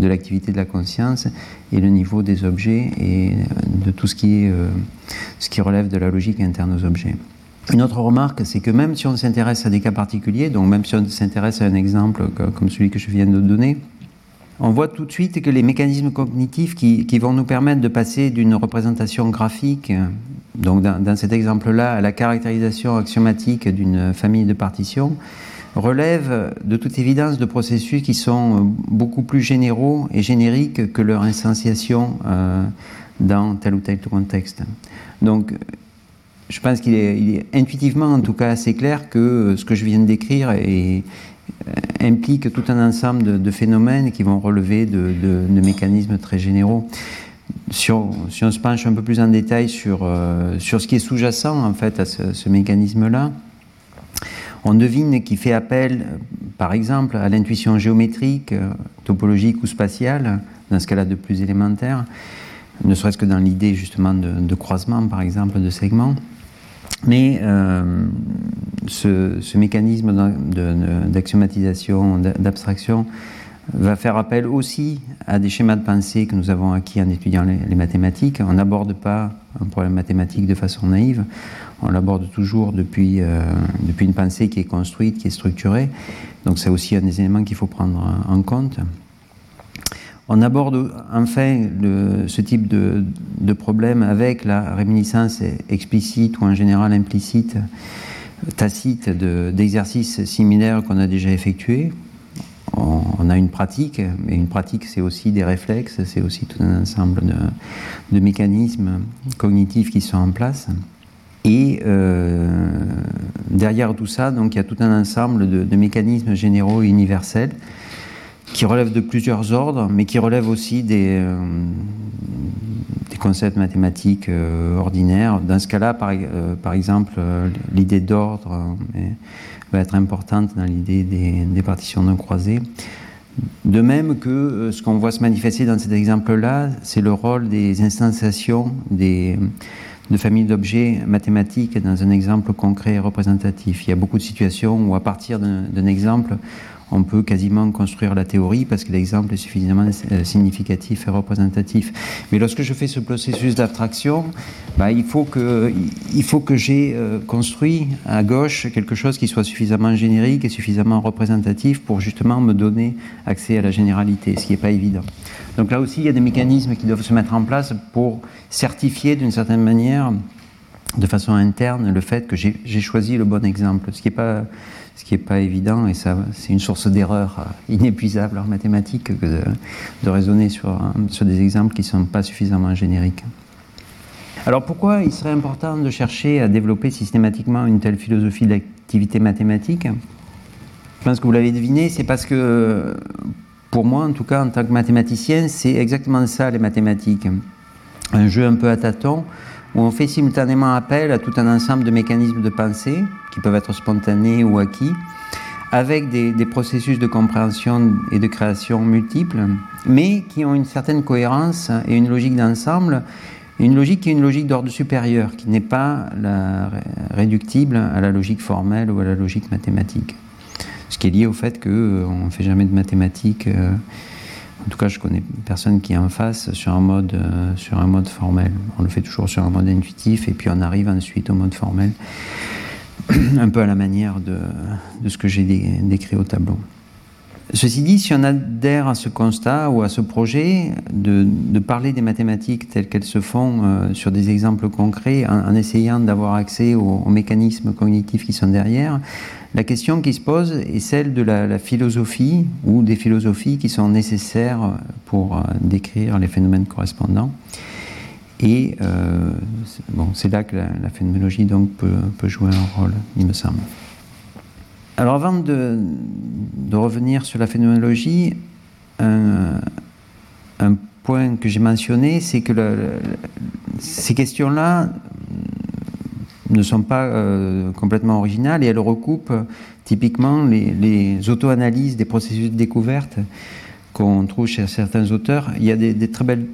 S3: l'activité de la conscience et le niveau des objets et de tout ce qui, euh, ce qui relève de la logique interne aux objets. Une autre remarque, c'est que même si on s'intéresse à des cas particuliers, donc même si on s'intéresse à un exemple comme celui que je viens de donner, on voit tout de suite que les mécanismes cognitifs qui, qui vont nous permettre de passer d'une représentation graphique, donc dans, cet exemple-là, à la caractérisation axiomatique d'une famille de partitions, relèvent de toute évidence de processus qui sont beaucoup plus généraux et génériques que leur instantiation euh, dans tel ou tel contexte. Donc, je pense qu'il est, est, intuitivement, en tout cas, assez clair que ce que je viens de décrire est, implique tout un ensemble de, phénomènes qui vont relever de, mécanismes très généraux. Si on, se penche un peu plus en détail sur, euh, ce qui est sous-jacent en fait à ce, mécanisme-là, on devine qu'il fait appel, par exemple, à l'intuition géométrique, topologique ou spatiale, dans ce cas-là de plus élémentaire, ne serait-ce que dans l'idée justement de, de, croisement, par exemple, de segments. Mais euh, ce, mécanisme d'axiomatisation, d'abstraction, va faire appel aussi à des schémas de pensée que nous avons acquis en étudiant les, les mathématiques. On n'aborde pas un problème mathématique de façon naïve, on l'aborde toujours depuis, euh, depuis une pensée qui est construite, qui est structurée. Donc c'est aussi un des éléments qu'il faut prendre en compte. On aborde enfin ce type de, problème avec la réminiscence explicite ou en général implicite, tacite d'exercices de, similaires qu'on a déjà effectués. On, a une pratique, mais une pratique c'est aussi des réflexes, c'est aussi tout un ensemble de, mécanismes cognitifs qui sont en place. Et euh, derrière tout ça, donc, il y a tout un ensemble de, de mécanismes généraux et universels qui relèvent de plusieurs ordres, mais qui relèvent aussi des, euh, concepts mathématiques euh, ordinaires. Dans ce cas-là, par, euh, exemple, l'idée d'ordre va être importante dans l'idée des, partitions non croisées. De même que ce qu'on voit se manifester dans cet exemple-là, c'est le rôle des instanciations des, de familles d'objets mathématiques dans un exemple concret et représentatif. Il y a beaucoup de situations où, à partir d'un exemple, on peut quasiment construire la théorie parce que l'exemple est suffisamment euh, significatif et représentatif. Mais lorsque je fais ce processus d'abstraction, bah, il faut que, il que j'ai euh, construit à gauche quelque chose qui soit suffisamment générique et suffisamment représentatif pour justement me donner accès à la généralité, ce qui n'est pas évident. Donc là aussi, il y a des mécanismes qui doivent se mettre en place pour certifier d'une certaine manière de façon interne le fait que j'ai choisi le bon exemple, ce qui n'est pas, ce qui est pas évident et ça, c'est une source d'erreur euh, inépuisable en mathématiques que de, raisonner sur, sur, des exemples qui ne sont pas suffisamment génériques. Alors pourquoi il serait important de chercher à développer systématiquement une telle philosophie d'activité mathématique? Je pense que vous l'avez deviné, c'est parce que pour moi, en tout cas, en tant que mathématicien, c'est exactement ça les mathématiques. Un jeu un peu à tâtons où on fait simultanément appel à tout un ensemble de mécanismes de pensée, qui peuvent être spontanés ou acquis, avec des, processus de compréhension et de création multiples, mais qui ont une certaine cohérence et une logique d'ensemble, une logique qui est une logique d'ordre supérieur, qui n'est pas réductible à la logique formelle ou à la logique mathématique. Ce qui est lié au fait qu'on euh, ne fait jamais de mathématiques. Euh, en tout cas, je connais personne qui en face sur un mode, euh, sur un mode formel. On le fait toujours sur un mode intuitif et puis on arrive ensuite au mode formel, un peu à la manière de ce que j'ai décrit au tableau. Ceci dit, si on adhère à ce constat ou à ce projet de, parler des mathématiques telles qu'elles se font euh, sur des exemples concrets, en, essayant d'avoir accès aux, mécanismes cognitifs qui sont derrière, la question qui se pose est celle de la, philosophie ou des philosophies qui sont nécessaires pour euh, décrire les phénomènes correspondants. Et euh, c'est là que la, phénoménologie donc peut jouer un rôle, il me semble. Alors avant de, revenir sur la phénoménologie, un, point que j'ai mentionné, c'est que ces questions-là ne sont pas euh, complètement originales et elles recoupent typiquement les, les auto-analyses des processus de découverte qu'on trouve chez certains auteurs. Il y a des, très belles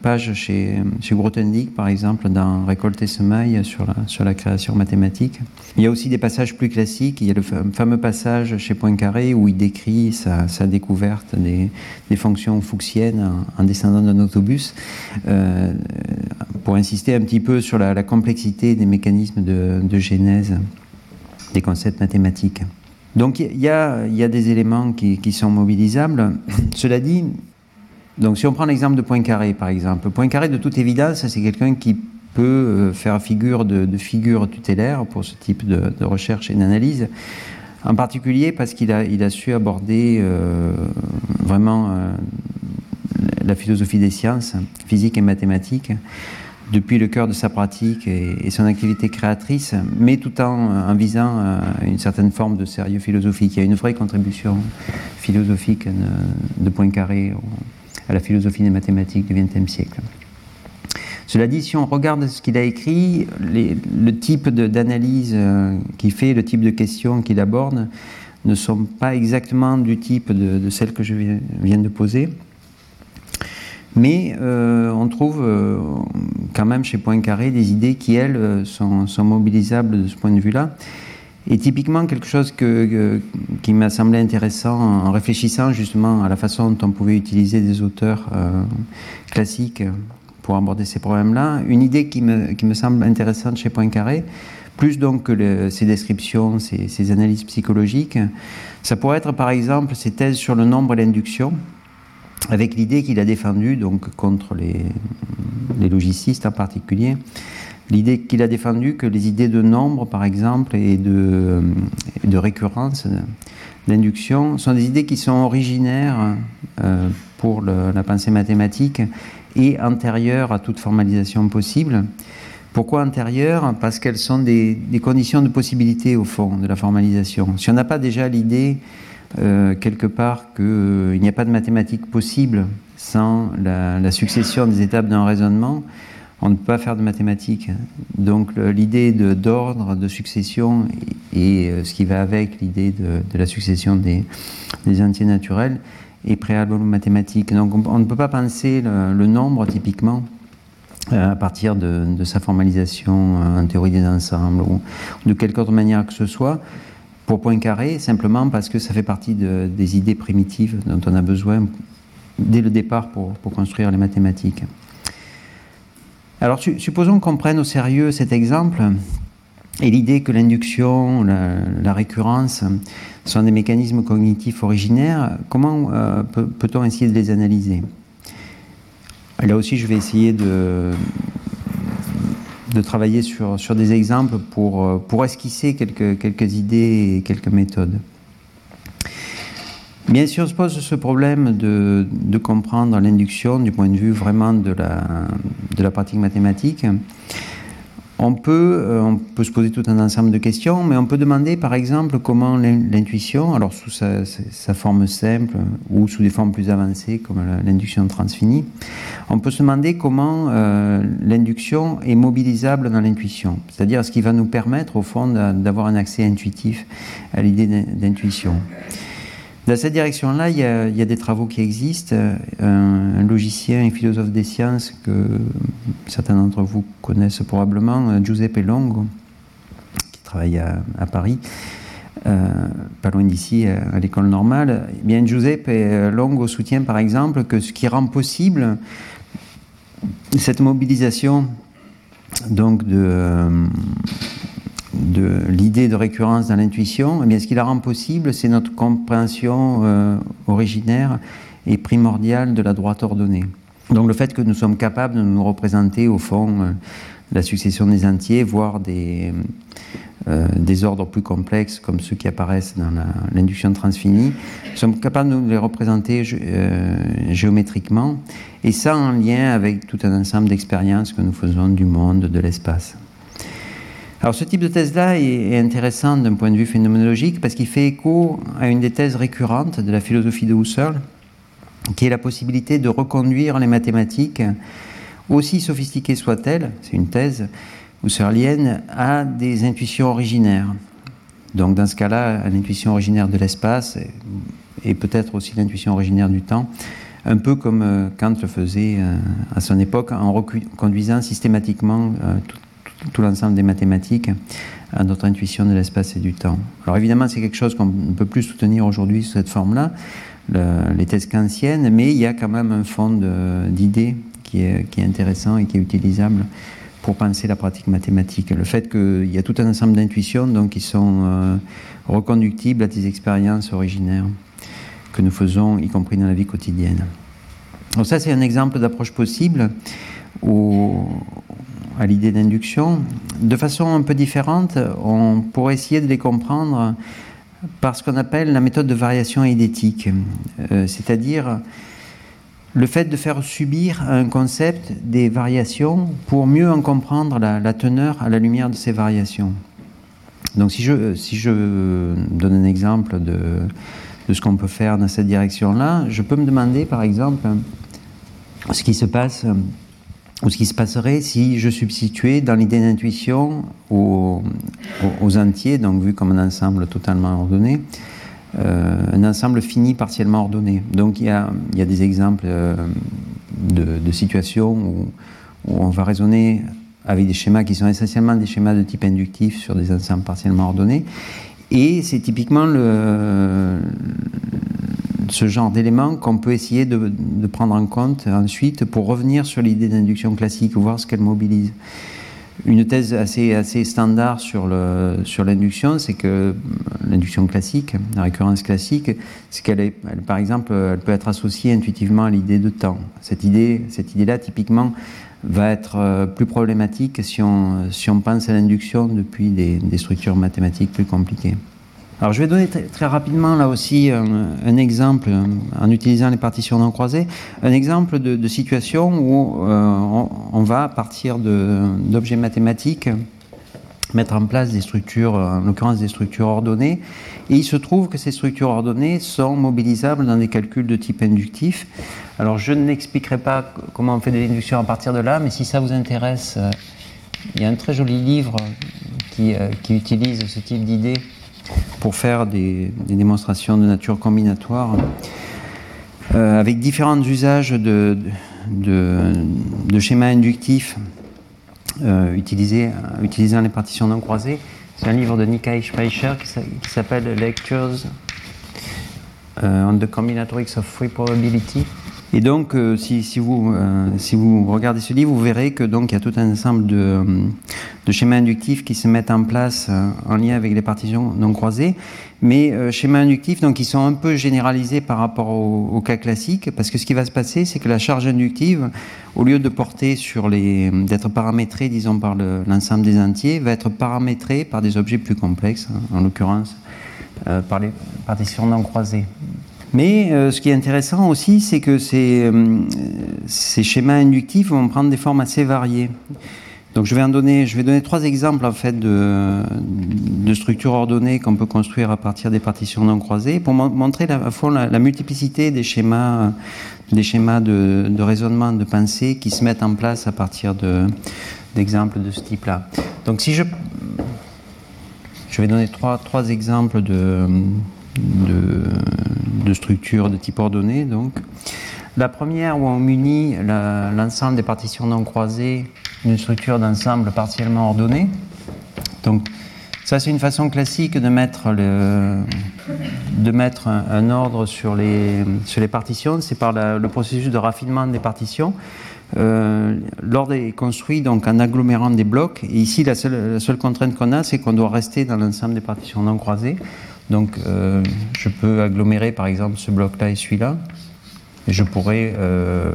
S3: pages chez, chez Grothendieck, par exemple, dans Récolter semailles sur la, sur la création mathématique. Il y a aussi des passages plus classiques. Il y a le fameux passage chez Poincaré où il décrit sa, découverte des, des, fonctions fuchsiennes en, descendant d'un autobus, euh, pour insister un petit peu sur la, complexité des mécanismes de, de genèse des concepts mathématiques. Donc il y, a, des éléments qui, sont mobilisables. Cela dit, donc si on prend l'exemple de Poincaré par exemple, Poincaré de toute évidence, c'est quelqu'un qui peut euh, faire figure de, figure tutélaire pour ce type de, recherche et d'analyse, en particulier parce qu'il a, su aborder euh, vraiment euh, la philosophie des sciences, physique et mathématiques, depuis le cœur de sa pratique et, son activité créatrice, mais tout en, en, visant euh, une certaine forme de sérieux philosophique. Il y a une vraie contribution philosophique de, Poincaré à la philosophie des mathématiques du XXe siècle. Cela dit, si on regarde ce qu'il a écrit, le type d'analyse euh, qu'il fait, le type de questions qu'il aborde, ne sont pas exactement du type de, de celles que je viens de poser. Mais euh, on trouve euh, quand même chez Poincaré des idées qui, elles, euh, sont, mobilisables de ce point de vue-là. Et typiquement, quelque chose qui m'a semblé intéressant en réfléchissant justement à la façon dont on pouvait utiliser des auteurs classiques pour aborder ces problèmes-là, une idée qui me, semble intéressante chez Poincaré, plus donc que ces descriptions, ces, ces analyses psychologiques, ça pourrait être par exemple ces thèses sur le nombre et l'induction, avec l'idée qu'il a défendue, donc contre les, les logicistes en particulier, l'idée qu'il a défendue que les idées de nombre, par exemple, et de, de récurrence, d'induction, sont des idées qui sont originaires euh, pour la pensée mathématique et antérieures à toute formalisation possible. Pourquoi antérieures? Parce qu'elles sont des, conditions de possibilité, au fond, de la formalisation. Si on n'a pas déjà l'idée euh, quelque part qu'il euh, n'y a pas de mathématiques possible sans la, succession des étapes d'un raisonnement, on ne peut pas faire de mathématiques. Donc l'idée d'ordre, de, succession et, euh, ce qui va avec l'idée de, la succession des, entiers naturels est préalable aux mathématiques. Donc on, ne peut pas penser le, nombre typiquement à partir de, sa formalisation en théorie des ensembles ou de quelque autre manière que ce soit pour Poincaré, simplement parce que ça fait partie des idées primitives dont on a besoin dès le départ pour, construire les mathématiques. Alors supposons qu'on prenne au sérieux cet exemple et l'idée que l'induction, la, récurrence sont des mécanismes cognitifs originaires, comment euh, peut-on essayer de les analyser? Là aussi, je vais essayer de, de travailler sur, sur des exemples pour, euh, pour esquisser quelques, quelques idées et quelques méthodes. Bien sûr, on se pose ce problème de, de comprendre l'induction du point de vue vraiment de la, de la pratique mathématique. On peut, euh, on peut se poser tout un ensemble de questions, mais on peut demander par exemple comment l'intuition, alors sous sa, forme simple ou sous des formes plus avancées comme l'induction transfinie, on peut se demander comment euh, l'induction est mobilisable dans l'intuition, c'est-à-dire ce qui va nous permettre au fond d'avoir un accès intuitif à l'idée d'intuition? Dans cette direction-là, il, y a des travaux qui existent. Un, logicien et philosophe des sciences que certains d'entre vous connaissent probablement, Giuseppe Longo, qui travaille à, Paris, euh, pas loin d'ici, à, l'école normale. Eh bien, Giuseppe Longo soutient par exemple que ce qui rend possible cette mobilisation donc de de l'idée de récurrence dans l'intuition, eh bien, ce qui la rend possible, c'est notre compréhension euh, originaire et primordiale de la droite ordonnée. Donc le fait que nous sommes capables de nous représenter au fond euh, la succession des entiers, voire des, euh, des ordres plus complexes comme ceux qui apparaissent dans l'induction transfinie, nous sommes capables de nous les représenter géométriquement, et ça en lien avec tout un ensemble d'expériences que nous faisons du monde, de l'espace. Alors ce type de thèse-là est, intéressant d'un point de vue phénoménologique parce qu'il fait écho à une des thèses récurrentes de la philosophie de Husserl, qui est la possibilité de reconduire les mathématiques, aussi sophistiquées soient-elles, c'est une thèse husserlienne, à des intuitions originaires. Donc dans ce cas-là, à l'intuition originaire de l'espace et, peut-être aussi l'intuition originaire du temps, un peu comme euh, Kant le faisait euh, à son époque en reconduisant systématiquement euh, tout l'ensemble des mathématiques à notre intuition de l'espace et du temps. Alors évidemment, c'est quelque chose qu'on ne peut plus soutenir aujourd'hui sous cette forme-là, les thèses kantiennes, mais il y a quand même un fond d'idées qui est, intéressant et qui est utilisable pour penser la pratique mathématique. Le fait qu'il y a tout un ensemble d'intuitions qui sont euh, reconductibles à des expériences originaires que nous faisons, y compris dans la vie quotidienne. Donc ça, c'est un exemple d'approche possible où à l'idée d'induction. De façon un peu différente, on pourrait essayer de les comprendre par ce qu'on appelle la méthode de variation eidétique, euh, c'est-à-dire le fait de faire subir un concept des variations pour mieux en comprendre la, teneur à la lumière de ces variations. Donc si je, si je donne un exemple de, de ce qu'on peut faire dans cette direction-là, je peux me demander par exemple ce qui se passe ou ce qui se passerait si je substituais dans l'idée d'intuition aux, entiers, donc vu comme un ensemble totalement ordonné, euh, un ensemble fini partiellement ordonné. Donc il y a, des exemples euh, de, situations où, on va raisonner avec des schémas qui sont essentiellement des schémas de type inductif sur des ensembles partiellement ordonnés. Et c'est typiquement le, ce genre d'éléments qu'on peut essayer de, prendre en compte ensuite pour revenir sur l'idée d'induction classique, voir ce qu'elle mobilise. Une thèse assez, assez standard sur l'induction, c'est que l'induction classique, la récurrence classique, c'est qu'elle est, par exemple, elle peut être associée intuitivement à l'idée de temps. Cette idée, cette idée-là, typiquement, va être euh, plus problématique si on, si on pense à l'induction depuis des structures mathématiques plus compliquées. Alors je vais donner très, rapidement là aussi un, exemple en utilisant les partitions non croisées, un exemple de, situation où euh, on, va à partir d'objets mathématiques mettre en place des structures, en l'occurrence des structures ordonnées, et il se trouve que ces structures ordonnées sont mobilisables dans des calculs de type inductif. Alors je n'expliquerai pas comment on fait de l'induction à partir de là, mais si ça vous intéresse, euh, il y a un très joli livre qui, euh, qui utilise ce type d'idées pour faire des, démonstrations de nature combinatoire euh, avec différents usages de, schémas inductifs euh, utilisant les partitions non croisées. C'est un livre de Nikkei Speicher qui s'appelle Lectures on the Combinatorics of Free Probability. Et donc, euh, si, vous, euh, si vous regardez ce livre, vous verrez que donc il y a tout un ensemble de, de schémas inductifs qui se mettent en place euh, en lien avec les partitions non croisées, mais schémas inductifs donc qui sont un peu généralisés par rapport au, cas classique, parce que ce qui va se passer, c'est que la charge inductive, au lieu de porter sur les, d'être paramétrée, disons par l'ensemble des entiers, va être paramétrée par des objets plus complexes, hein, en l'occurrence par les partitions non croisées. Mais euh, ce qui est intéressant aussi, c'est que ces, euh, ces, schémas inductifs vont prendre des formes assez variées. Donc je vais, en donner, je vais donner trois exemples en fait de, de structures ordonnées qu'on peut construire à partir des partitions non croisées pour montrer la, à fond la, multiplicité des schémas, des schémas de, de, raisonnement, de pensée qui se mettent en place à partir d'exemples de, ce type-là. Donc si je, je vais donner trois, trois exemples de, de, structures de type ordonné. Donc. La première où on munit l'ensemble des partitions non croisées d'une structure d'ensemble partiellement ordonnée. Donc, ça, c'est une façon classique de mettre, de mettre un, ordre sur les, sur les partitions. C'est par le processus de raffinement des partitions. Euh, l'ordre est construit donc en agglomérant des blocs. Ici, la seule, la seule contrainte qu'on a, c'est qu'on doit rester dans l'ensemble des partitions non croisées. Donc euh, je peux agglomérer par exemple ce bloc-là et celui-là. Et je pourrais, euh,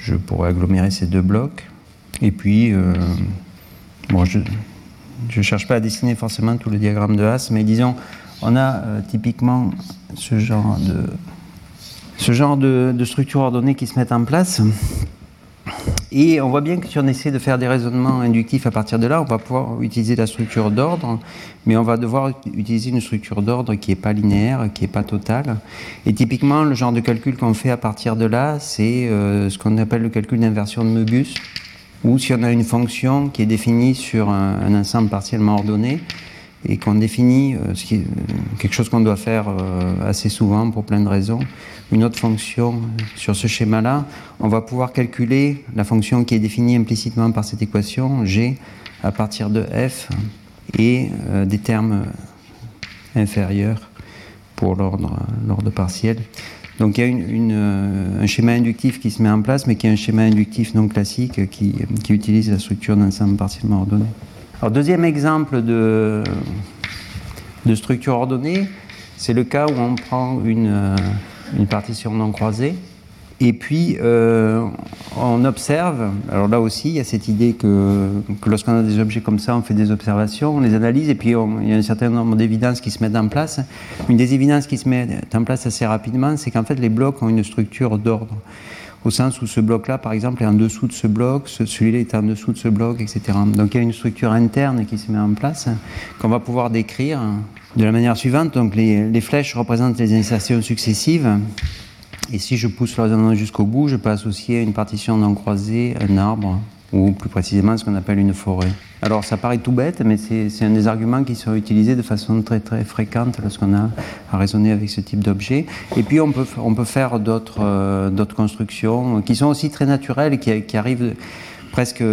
S3: je pourrais agglomérer ces deux blocs. Et puis, euh, bon, je ne cherche pas à dessiner forcément tout le diagramme de Haas, mais disons, on a typiquement ce genre de, ce genre de, de structures qui se mettent en place. Et on voit bien que si on essaie de faire des raisonnements inductifs à partir de là, on va pouvoir utiliser la structure d'ordre, mais on va devoir utiliser une structure d'ordre qui n'est pas linéaire, qui n'est pas totale. Et typiquement, le genre de calcul qu'on fait à partir de là, c'est euh, ce qu'on appelle le calcul d'inversion de Möbius, ou si on a une fonction qui est définie sur un ensemble partiellement ordonné, et qu'on définit euh, ce qui euh, quelque chose qu'on doit faire assez souvent pour plein de raisons, une autre fonction sur ce schéma-là, on va pouvoir calculer la fonction qui est définie implicitement par cette équation, g, à partir de f et des termes inférieurs pour l'ordre partiel. Donc il y a une, un schéma inductif qui se met en place, mais qui est un schéma inductif non classique qui, utilise la structure d'ensemble partiellement ordonné. Alors, deuxième exemple de, de structure ordonnée, c'est le cas où on prend une, euh, une partition non croisée. Et puis, euh, on observe, alors là aussi, il y a cette idée que, que lorsqu'on a des objets comme ça, on fait des observations, on les analyse, et puis il y a un certain nombre d'évidences qui se mettent en place. Une des évidences qui se met en place assez rapidement, c'est qu'en fait, les blocs ont une structure d'ordre au sens où ce bloc-là, par exemple, est en dessous de ce bloc, celui-là est en dessous de ce bloc, etc. Donc il y a une structure interne qui se met en place, qu'on va pouvoir décrire de la manière suivante. Donc les, flèches représentent les insertions successives. Et si je pousse le jusqu'au bout, je peux associer à une partition non croisée un arbre, ou plus précisément ce qu'on appelle une forêt. Alors ça paraît tout bête, mais c'est un des arguments qui sont utilisés de façon très très fréquente lorsqu'on a à raisonner avec ce type d'objet. Et puis on peut, on peut faire d'autres euh, d'autres constructions qui sont aussi très naturelles qui, qui arrivent presque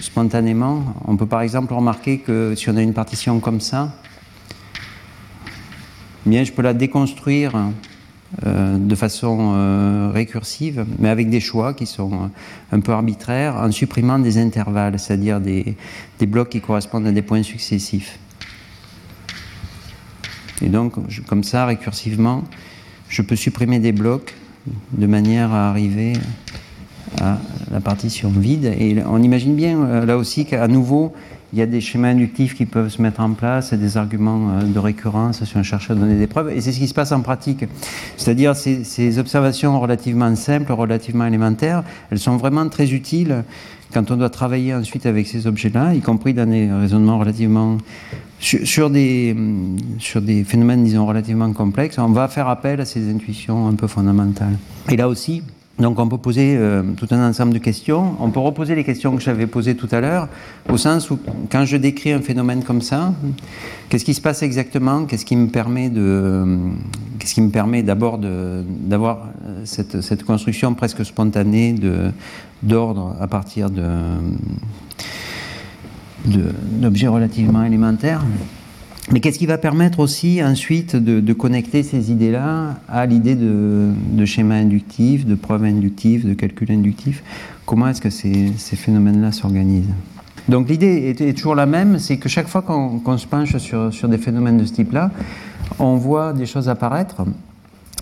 S3: spontanément. On peut par exemple remarquer que si on a une partition comme ça, bien je peux la déconstruire euh, de façon euh, récursive, mais avec des choix qui sont euh, un peu arbitraires, en supprimant des intervalles, c'est-à-dire des, des, blocs qui correspondent à des points successifs. Et donc, comme ça, récursivement, je peux supprimer des blocs de manière à arriver à la partition vide. Et on imagine bien, là aussi, qu'à nouveau, il y a des schémas inductifs qui peuvent se mettre en place, des arguments euh, de récurrence si on cherche à donner des preuves. Et c'est ce qui se passe en pratique. C'est-à-dire ces, ces observations relativement simples, relativement élémentaires, elles sont vraiment très utiles quand on doit travailler ensuite avec ces objets-là, y compris dans des raisonnements relativement sur, des, sur des phénomènes, disons, relativement complexes, on va faire appel à ces intuitions un peu fondamentales. Et là aussi, donc on peut poser euh, tout un ensemble de questions. On peut reposer les questions que j'avais posées tout à l'heure, au sens où quand je décris un phénomène comme ça, qu'est-ce qui se passe exactement? Qu'est-ce qui me permet d'abord d'avoir euh, cette, construction presque spontanée d'ordre à partir d'objets relativement élémentaires? Mais qu'est-ce qui va permettre aussi ensuite de, connecter ces idées-là à l'idée de, de, schéma inductif, de preuve inductive, de calcul inductif? Comment est-ce que ces, phénomènes-là s'organisent? Donc l'idée est, toujours la même, c'est que chaque fois qu'on se penche sur, des phénomènes de ce type-là, on voit des choses apparaître.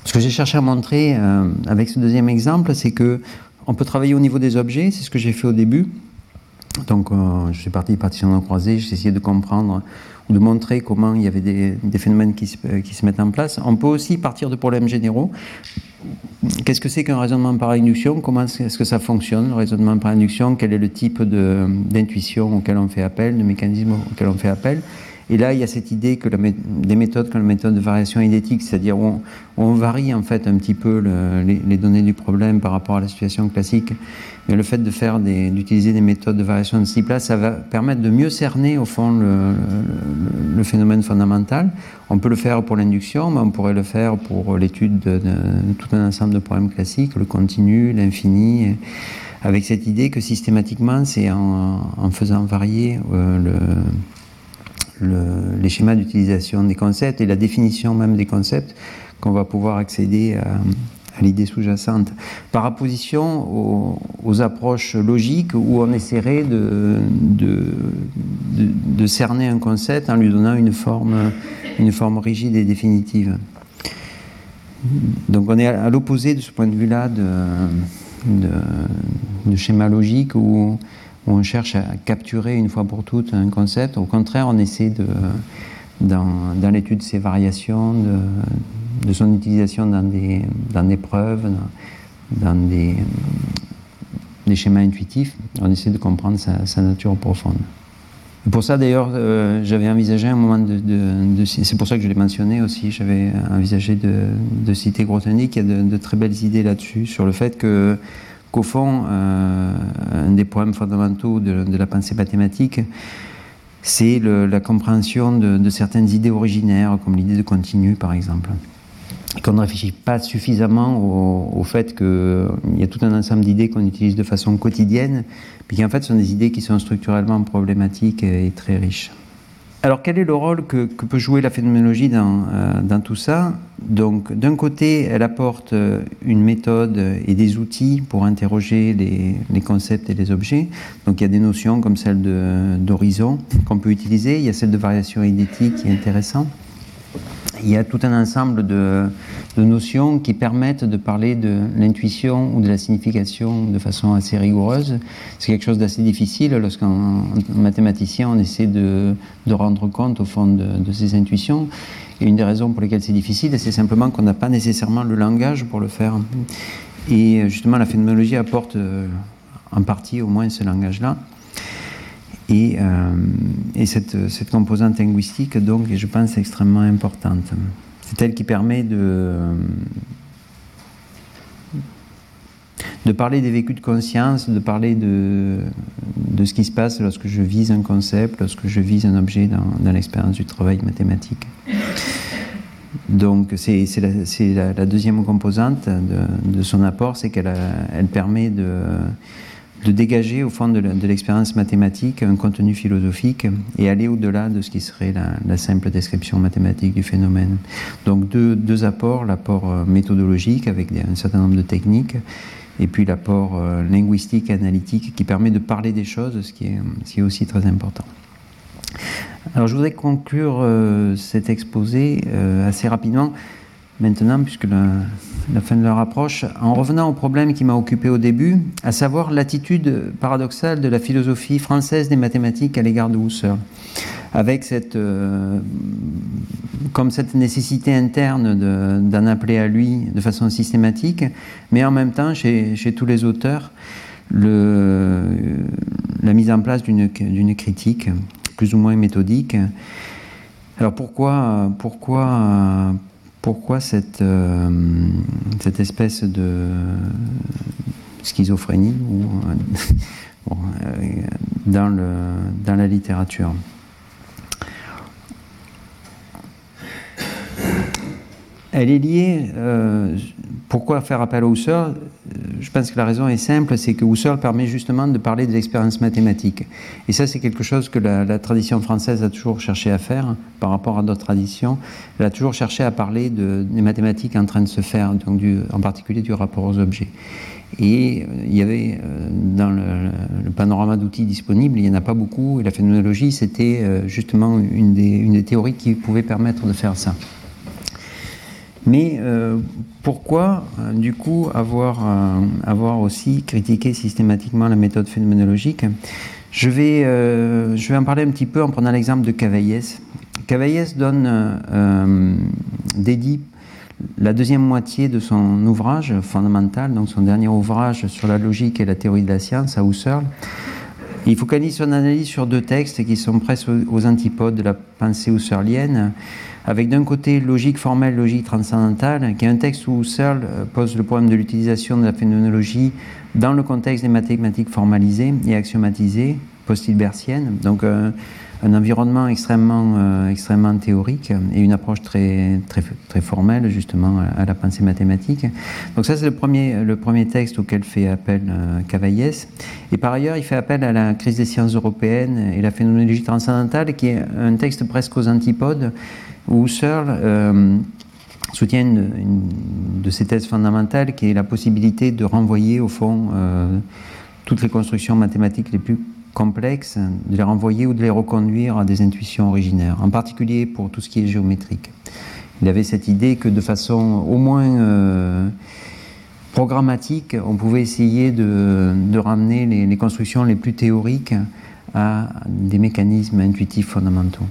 S3: Ce que j'ai cherché à montrer euh, avec ce deuxième exemple, c'est que on peut travailler au niveau des objets, c'est ce que j'ai fait au début. Donc, euh, je suis parti partition non croisée, j'ai essayé de comprendre de montrer comment il y avait des, phénomènes qui se, qui se, mettent en place. On peut aussi partir de problèmes généraux. Qu'est-ce que c'est qu'un raisonnement par induction? Comment est-ce que ça fonctionne, le raisonnement par induction? Quel est le type d'intuition auquel on fait appel, de mécanisme auquel on fait appel? Et là, il y a cette idée que des méthodes comme la méthode de variation idétique, c'est-à-dire où, on varie en fait un petit peu les, données du problème par rapport à la situation classique, le fait de d'utiliser des méthodes de variation de ce type-là, ça va permettre de mieux cerner au fond le, phénomène fondamental. On peut le faire pour l'induction, mais on pourrait le faire pour l'étude de, tout un ensemble de problèmes classiques, le continu, l'infini avec cette idée que systématiquement, c'est en, faisant varier euh, le, les schémas d'utilisation des concepts et la définition même des concepts qu'on va pouvoir accéder à, l'idée sous-jacente, par opposition aux, approches logiques où on essaierait de, cerner un concept en lui donnant une forme, rigide et définitive. Donc on est à, l'opposé de ce point de vue-là de, schéma logique où on cherche à capturer une fois pour toutes un concept. Au contraire, on essaie dans, l'étude de ses variations, de, son utilisation dans des, dans des preuves, dans, des, schémas intuitifs, on essaie de comprendre sa, nature profonde. pour ça, d'ailleurs, euh, j'avais envisagé un moment de. c'est pour ça que je l'ai mentionné aussi, j'avais envisagé de, citer Grothendieck, y a de, très belles idées là-dessus, sur le fait que qu'au fond, euh, un des problèmes fondamentaux de, la pensée mathématique, c'est la compréhension de, certaines idées originaires, comme l'idée de continu par exemple. Qu'on ne réfléchit pas suffisamment au, fait qu'il y a tout un ensemble d'idées qu'on utilise de façon quotidienne, puis qu'en fait ce sont des idées qui sont structurellement problématiques et très riches. Alors quel est le rôle que, peut jouer la phénoménologie dans, euh, tout ça? Donc d'un côté, elle apporte euh, une méthode et des outils pour interroger les, les, concepts et les objets. Donc il y a des notions comme celle d'horizon qu'on peut utiliser, il y a celle de variation idétique qui est intéressante il y a tout un ensemble de, notions qui permettent de parler de l'intuition ou de la signification de façon assez rigoureuse. C'est quelque chose d'assez difficile lorsqu'en mathématicien on essaie de, rendre compte au fond de, de, ces intuitions. Et une des raisons pour lesquelles c'est difficile, c'est simplement qu'on n'a pas nécessairement le langage pour le faire. Et justement, la phénoménologie apporte euh, en partie au moins ce langage-là. Et, euh, cette, composante linguistique, donc, je pense, extrêmement importante. C'est elle qui permet de, parler des vécus de conscience, de parler de, ce qui se passe lorsque je vise un concept, lorsque je vise un objet dans, l'expérience du travail mathématique. Donc c'est la, deuxième composante de, son apport, c'est qu'elle elle permet de de dégager au fond de l'expérience mathématique un contenu philosophique et aller au-delà de ce qui serait la, simple description mathématique du phénomène. Donc deux, apports, l'apport euh, méthodologique avec un certain nombre de techniques et puis l'apport euh, linguistique, analytique qui permet de parler des choses, ce qui est, ce qui est aussi très important. Alors je voudrais conclure euh, cet exposé assez rapidement maintenant, puisque la, fin de leur approche, en revenant au problème qui m'a occupé au début, à savoir l'attitude paradoxale de la philosophie française des mathématiques à l'égard de Husserl, avec cette, euh, comme cette nécessité interne d'en appeler à lui de façon systématique, mais en même temps, chez, tous les auteurs, la mise en place d'une critique plus ou moins méthodique. Alors pourquoi, pourquoi, pourquoi cette, euh, cette espèce de schizophrénie euh, le, dans la littérature? Elle est liée. Euh, pourquoi faire appel à Husserl? Je pense que la raison est simple, c'est que Husserl permet justement de parler de l'expérience mathématique. Et ça, c'est quelque chose que la, tradition française a toujours cherché à faire par rapport à d'autres traditions. Elle a toujours cherché à parler de, des mathématiques en train de se faire, en particulier du rapport aux objets. Et euh, il y avait euh, dans le, panorama d'outils disponibles, il n'y en a pas beaucoup, et la phénoménologie, c'était justement une une des théories qui pouvait permettre de faire ça. Mais euh, pourquoi, euh, du coup, avoir, euh, avoir aussi critiqué systématiquement la méthode phénoménologique? Je vais, je vais en parler un petit peu en prenant l'exemple de Cavaillès. Cavaillès donne, dédie la deuxième moitié de son ouvrage fondamental, donc son dernier ouvrage sur la logique et la théorie de la science à Husserl. Il focalise son analyse sur deux textes qui sont presque aux antipodes de la pensée husserlienne avec d'un côté logique formelle, logique transcendantale, qui est un texte où Searle euh, pose le problème de l'utilisation de la phénoménologie dans le contexte des mathématiques formalisées et axiomatisées, post-hilbertiennes, donc euh, un environnement extrêmement, euh, extrêmement théorique et une approche très, très, très formelle justement à, la pensée mathématique. Donc ça c'est le premier, le premier texte auquel fait appel Cavaillès. Et par ailleurs il fait appel à la crise des sciences européennes et la phénoménologie transcendantale qui est un texte presque aux antipodes Husserl euh, soutient une, de ses thèses fondamentales qui est la possibilité de renvoyer au fond euh, toutes les constructions mathématiques les plus complexes, de les renvoyer ou de les reconduire à des intuitions originaires, en particulier pour tout ce qui est géométrique. Il avait cette idée que de façon au moins euh, programmatique, on pouvait essayer de, ramener les constructions les plus théoriques à des mécanismes intuitifs fondamentaux.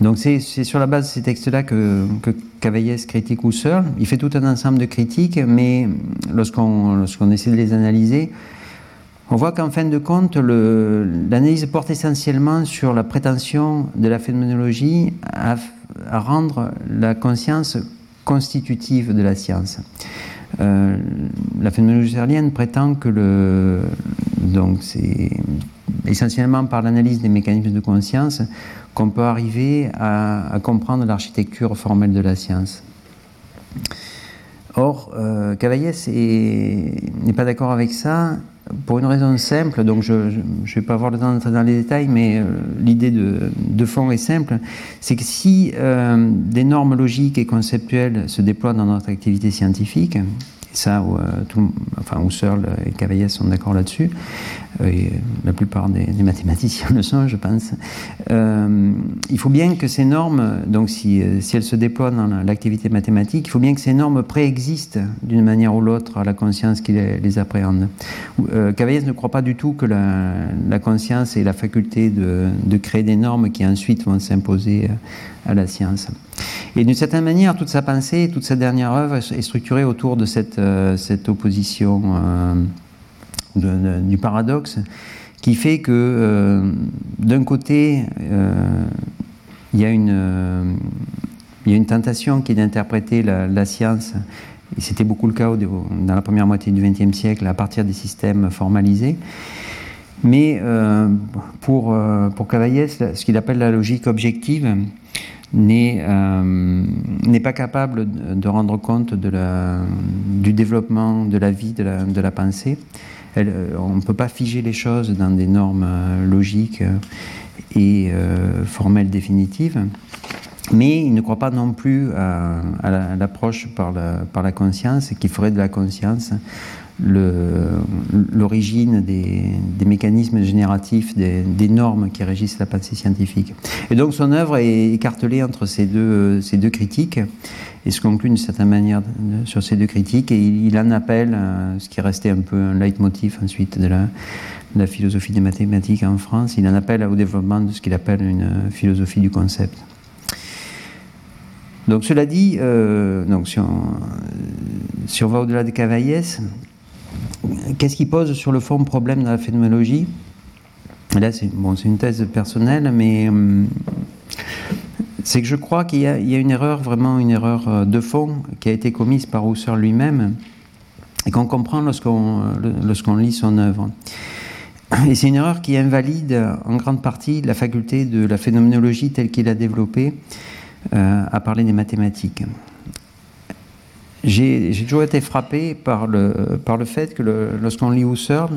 S3: Donc c'est sur la base de ces textes-là que, que Cavaillès critique Husserl. Il fait tout un ensemble de critiques, mais lorsqu'on essaie de les analyser, on voit qu'en fin de compte, l'analyse porte essentiellement sur la prétention de la phénoménologie à, rendre la conscience constitutive de la science. Euh, la phénoménologie husserlienne prétend que le, donc c'est essentiellement par l'analyse des mécanismes de conscience qu'on peut arriver à, comprendre l'architecture formelle de la science. Or, euh, Cavaillès n'est pas d'accord avec ça pour une raison simple, donc je ne vais pas avoir le temps d'entrer dans les détails, mais euh, l'idée de, fond est simple, c'est que si euh, des normes logiques et conceptuelles se déploient dans notre activité scientifique, ça, euh, tout, enfin, et Cavaillès sont d'accord là-dessus, et la plupart des, mathématiciens le sont, je pense. Euh, il faut bien que ces normes, donc si, elles se déploient dans l'activité mathématique, il faut bien que ces normes préexistent d'une manière ou l'autre à la conscience qui les, appréhende. Cavaillès ne croit pas du tout que la, conscience ait la faculté de, créer des normes qui ensuite vont s'imposer à la science. Et d'une certaine manière, toute sa pensée, toute sa dernière œuvre est structurée autour de cette, euh, opposition euh, du paradoxe qui fait que euh, d'un côté, il y, a une, il y a une tentation qui est d'interpréter la, science, et c'était beaucoup le cas dans la première moitié du XXe siècle, à partir des systèmes formalisés. Mais pour, pour Cavaillès, ce qu'il appelle la logique objective, euh, n'est pas capable de rendre compte du développement de la vie, de la pensée. Euh, on ne peut pas figer les choses dans des normes euh, logiques et formelles définitives. Mais il ne croit pas non plus à, l'approche par la, par la conscience qui ferait de la conscience l'origine des, mécanismes génératifs, des, normes qui régissent la pensée scientifique. Et donc son œuvre est écartelée entre ces deux, ces deux critiques et se conclut d'une certaine manière sur ces deux critiques et il, en appelle, ce qui restait un peu un leitmotiv ensuite de la, la philosophie des mathématiques en France, il en appelle au développement de ce qu'il appelle une philosophie du concept. Donc cela dit, euh, donc si on, si on va au-delà de Cavaillès, Qu'est-ce qui pose sur le fond problème dans la phénoménologie? Là, c'est bon, une thèse personnelle, mais hum, c'est que je crois qu'il y, a une erreur, vraiment une erreur euh, de fond, qui a été commise par Husserl lui-même, et qu'on comprend lorsqu'on lorsqu'on lit son œuvre. Et c'est une erreur qui invalide en grande partie la faculté de la phénoménologie telle qu'il a développée à parler des mathématiques. J'ai toujours été frappé par le, par le fait que lorsqu'on lit Husserl,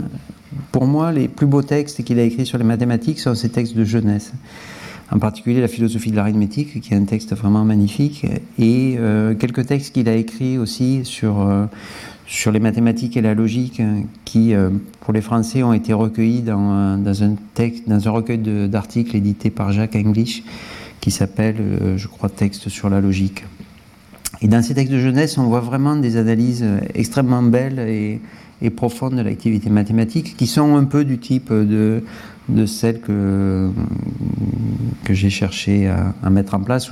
S3: pour moi, les plus beaux textes qu'il a écrits sur les mathématiques sont ses textes de jeunesse. En particulier la philosophie de l'arithmétique, qui est un texte vraiment magnifique, et euh, quelques textes qu'il a écrits aussi sur, euh, sur les mathématiques et la logique, qui, euh, pour les Français, ont été recueillis dans, un, texte, dans un recueil d'articles édité par Jacques English, qui s'appelle, je crois, Texte sur la logique. Et dans ces textes de jeunesse, on voit vraiment des analyses extrêmement belles et, profondes de l'activité mathématique, qui sont un peu du type de, celles que, j'ai cherché à, mettre en place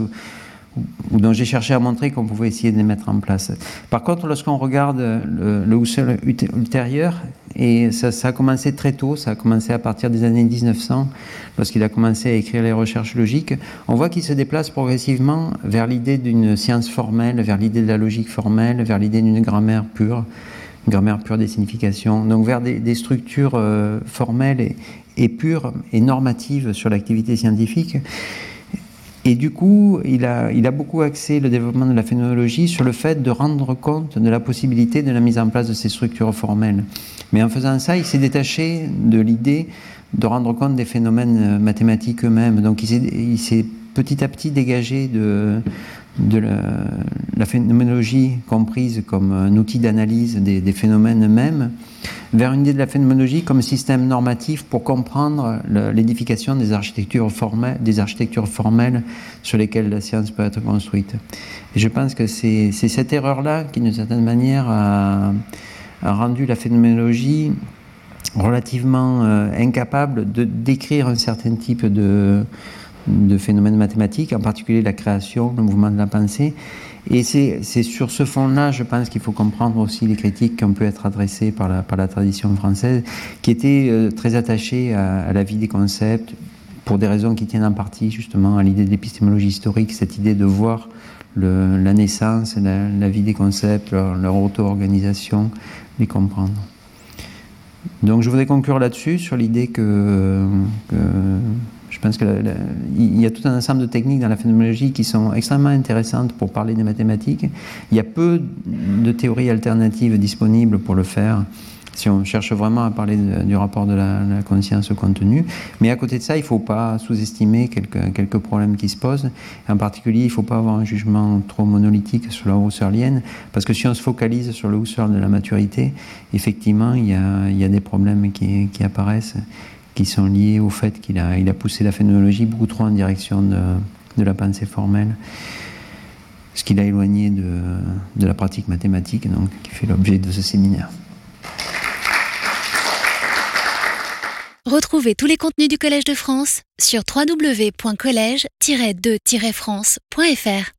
S3: ou dont j'ai cherché à montrer qu'on pouvait essayer de les mettre en place. Par contre, lorsqu'on regarde le, le Husserl ultérieur, et ça, a commencé très tôt, ça a commencé à partir des années 1900, lorsqu'il a commencé à écrire les recherches logiques, on voit qu'il se déplace progressivement vers l'idée d'une science formelle, vers l'idée de la logique formelle, vers l'idée d'une grammaire pure, une grammaire pure des significations, donc vers des, structures euh, formelles et, et pure et normative sur l'activité scientifique. Et du coup, il a, beaucoup axé le développement de la phénoménologie sur le fait de rendre compte de la possibilité de la mise en place de ces structures formelles. Mais en faisant ça, il s'est détaché de l'idée de rendre compte des phénomènes mathématiques eux-mêmes. Donc il s'est petit à petit dégagé de, de la, phénoménologie comprise comme un outil d'analyse des, phénomènes eux-mêmes vers une idée de la phénoménologie comme système normatif pour comprendre l'édification des architectures formelles, sur lesquelles la science peut être construite. Et je pense que c'est cette erreur-là qui, d'une certaine manière, a, rendu la phénoménologie relativement euh, incapable de décrire un certain type de, de phénomènes mathématiques, en particulier la création, le mouvement de la pensée. Et c'est sur ce fond-là, je pense qu'il faut comprendre aussi les critiques qui ont pu être adressées par la, par la tradition française, qui était euh, très attachée à, la vie des concepts, pour des raisons qui tiennent en partie justement à l'idée de l'épistémologie historique, cette idée de voir la naissance, la, vie des concepts, leur, auto-organisation, les comprendre. Donc je voudrais conclure là-dessus, sur l'idée que, pense qu'il y a tout un ensemble de techniques dans la phénoménologie qui sont extrêmement intéressantes pour parler des mathématiques. Il y a peu de théories alternatives disponibles pour le faire si on cherche vraiment à parler du rapport de la, conscience au contenu. Mais à côté de ça, il ne faut pas sous-estimer quelques, problèmes qui se posent. En particulier, il ne faut pas avoir un jugement trop monolithique sur la Husserlienne, parce que si on se focalise sur le Husserl de la maturité, effectivement, il y a, des problèmes qui apparaissent qui sont liés au fait qu'il a, il a poussé la phénoménologie beaucoup trop en direction de, la pensée formelle, ce qui l'a éloigné de, de, la pratique mathématique, donc, qui fait l'objet de ce séminaire.
S1: Retrouvez tous les contenus du Collège de France sur www.colège-2-france.fr.